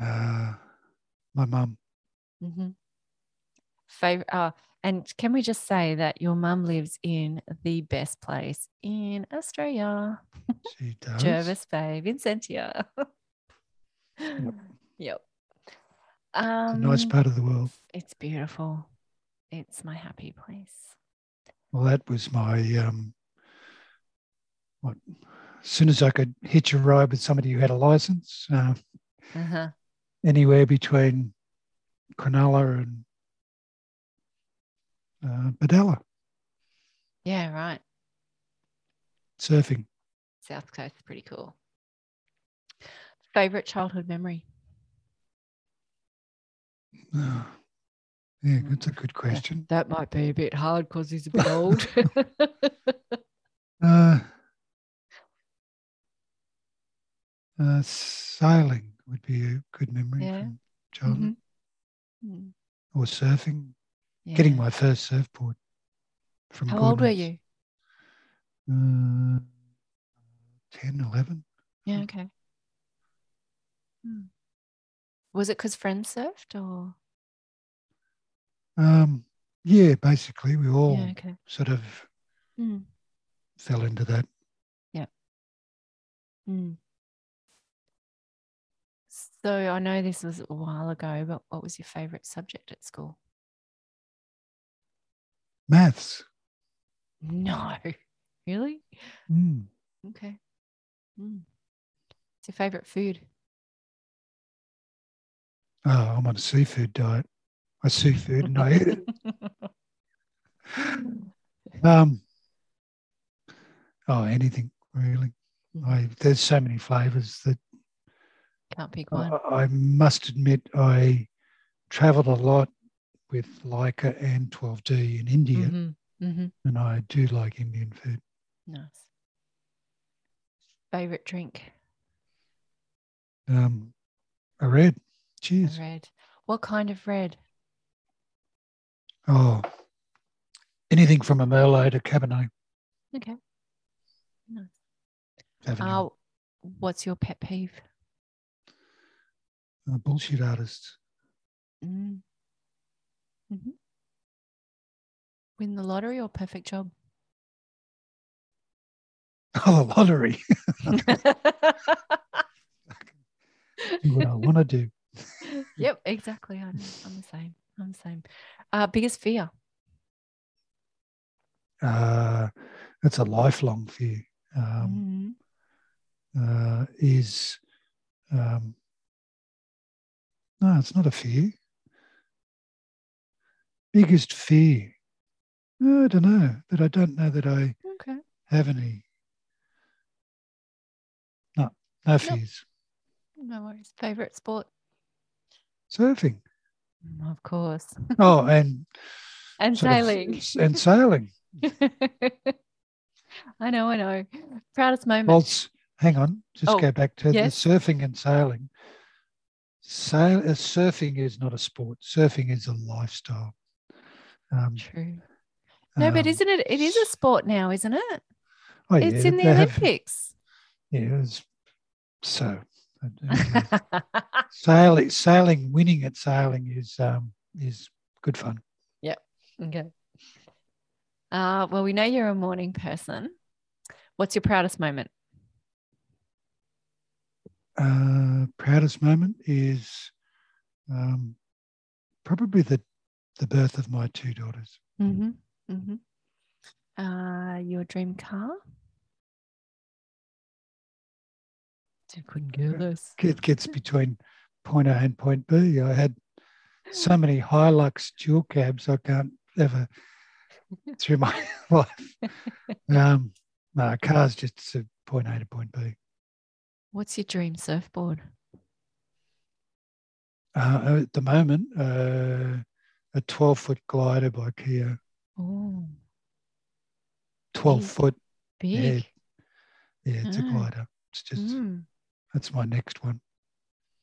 Uh, my mum. Mm-hmm. Favorite. Uh, and can we just say that your mum lives in the best place in Australia, She does. Jervis Bay, Vincentia. yep. It's Um, a nice part of the world. It's beautiful. It's my happy place. Well, that was my um, what? As soon as I could hitch a ride with somebody who had a license, uh, Uh-huh. anywhere between Cronulla and uh, Bodalla, Yeah, right. surfing. South Coast, pretty cool. Favorite childhood memory? Oh, yeah, that's a good question. That might be a bit hard because he's a bit old. Uh, uh, sailing would be a good memory Yeah. from childhood, Mm. or surfing. Getting my first surfboard from. How old were you? Uh, 10, 11. Yeah, okay. Hmm. Was it because friends surfed or? Um, yeah, basically, we all Yeah, okay. sort of Mm. fell into that. Mm. So I know this was a while ago, but what was your favorite subject at school? Maths. No, really? Mm. Okay. Mm. What's your favorite food? Oh, I'm on a seafood diet. I seafood and I eat it. Um, oh, anything really. I there's so many flavors that Can't pick I, one. I must admit I travelled a lot with Leica and 12D in India, Mhm, mhm. and I do like Indian food. Nice. Favorite drink? Um, a red. A Cheers. Red. What kind of red? Oh, anything from a Merlot to Cabernet. Okay. Nice. Uh, what's your pet peeve? Uh, bullshit artists. Mm. hmm Win the lottery or perfect job? Oh, the lottery. Do what I want to do. yep, exactly. I'm, I'm the same. I'm the same. Uh, biggest fear? Uh, that's a lifelong fear. Um, Mhm. uh, is um, no, it's not a fear. Biggest fear. No, I don't know. That I don't know that I Okay. have any. No, no fears. No worries. Favorite sport? Surfing. Mm, Of course. Oh, and and sort of- sailing. and sailing. I know, I know. Proudest moment. Well, hang on. Just Oh, go back to yes. the surfing and sailing. Sail, uh, surfing is not a sport. Surfing is a lifestyle. Um, True. No, but Um, isn't it? It is a sport now, isn't it? oh, it's yeah, in the they have- Olympics. yeah, it so. sailing, sailing, winning at sailing is um, is good fun. Yep. Okay. Uh, well, we know you're a morning person. What's your proudest moment? Uh, proudest moment is um, probably the the birth of my two daughters. Mm-hmm. Mm-hmm. Uh, your dream car? I couldn't care less. It gets between point A and point B. I had so many Hilux dual cabs I can't ever through my life. Um, no, cars just to point A to point B. What's your dream surfboard? Uh, at the moment, uh, a 12 foot glider by Kia, Oh, 12 Big. foot. big. Yeah, yeah, it's a Ah. glider. It's just, Mm, that's my next one.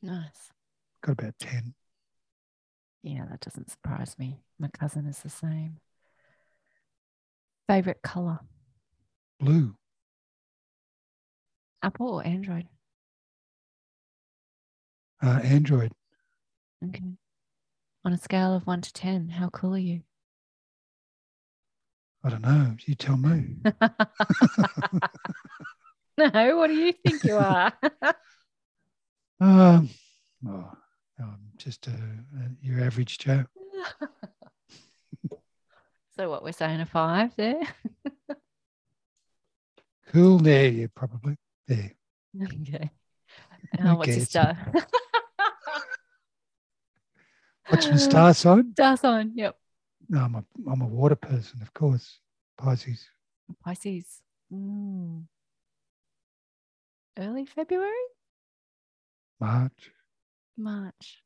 nice. Got about 10. Yeah, that doesn't surprise me. My cousin is the same. Favorite color? Blue. Apple or Android? Uh, Android. Okay. On a scale of one to 10, how cool are you? I don't know. You tell me. no, what do you think you are? Um, oh, I'm just a, a, your average Joe. so, what we're saying a five there? Cool. There, yeah, probably. There. okay. Uh, what's your star? What's my star sign? Star sign. Yep. No, I'm a, I'm a water person, of course. Pisces. Pisces. Mm. Early February? March. March.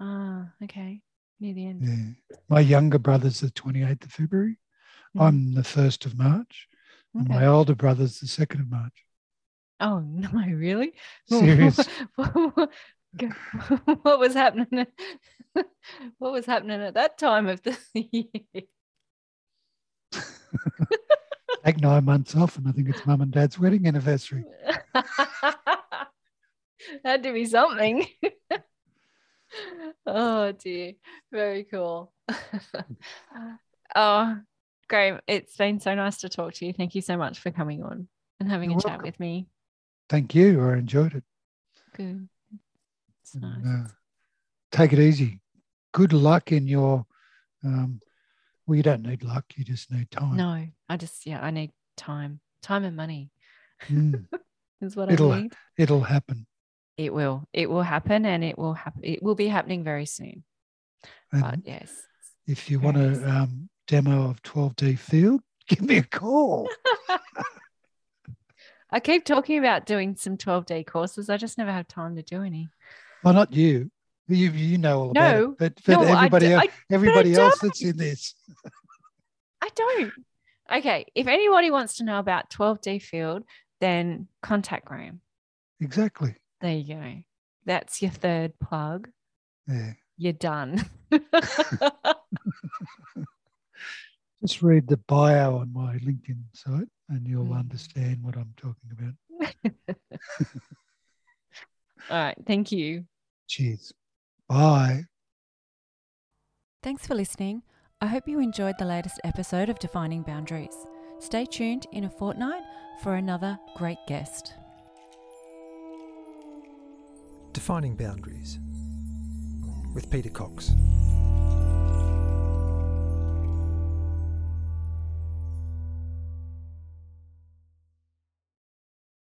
Ah, okay. Near the end. Yeah. My younger brother's the 28th of February. Mhm. I'm the 1st of March. And my older brother's the 2nd of March. Oh no, really? Serious. what was happening? what was happening at that time of the year? Take nine months off, and I think it's mum and dad's wedding anniversary. Had to be something. oh dear. Very cool. oh, Graham, it's been so nice to talk to you. Thank you so much for coming on and having You're a chat with me. Thank you. I enjoyed it. Good. It's nice. uh, take it easy. Good luck in your. Um, well, you don't need luck. You just need time. No, I just yeah, I need time. Time and money Mm, is what It'll- I need. it'll happen. It will. It will happen and it will happen. It will be happening very soon. And But yes. if you want a um, demo of 12D Field, give me a call. I keep talking about doing some 12D courses. I just never have time to do any. Well, not you. You you know all about No. it, but, but No, everybody else, I- everybody don't. else that's in this. I don't. Okay. If anybody wants to know about 12D field, then contact Graham. Exactly. There you go. That's your third plug. Yeah. You're done. Just read the bio on my LinkedIn site, and you'll Mm. understand what I'm talking about. All right. Thank you. Cheers. Bye. Thanks for listening. I hope you enjoyed the latest episode of Defining Boundaries. Stay tuned in a fortnight for another great guest. Defining Boundaries with Peter Cox.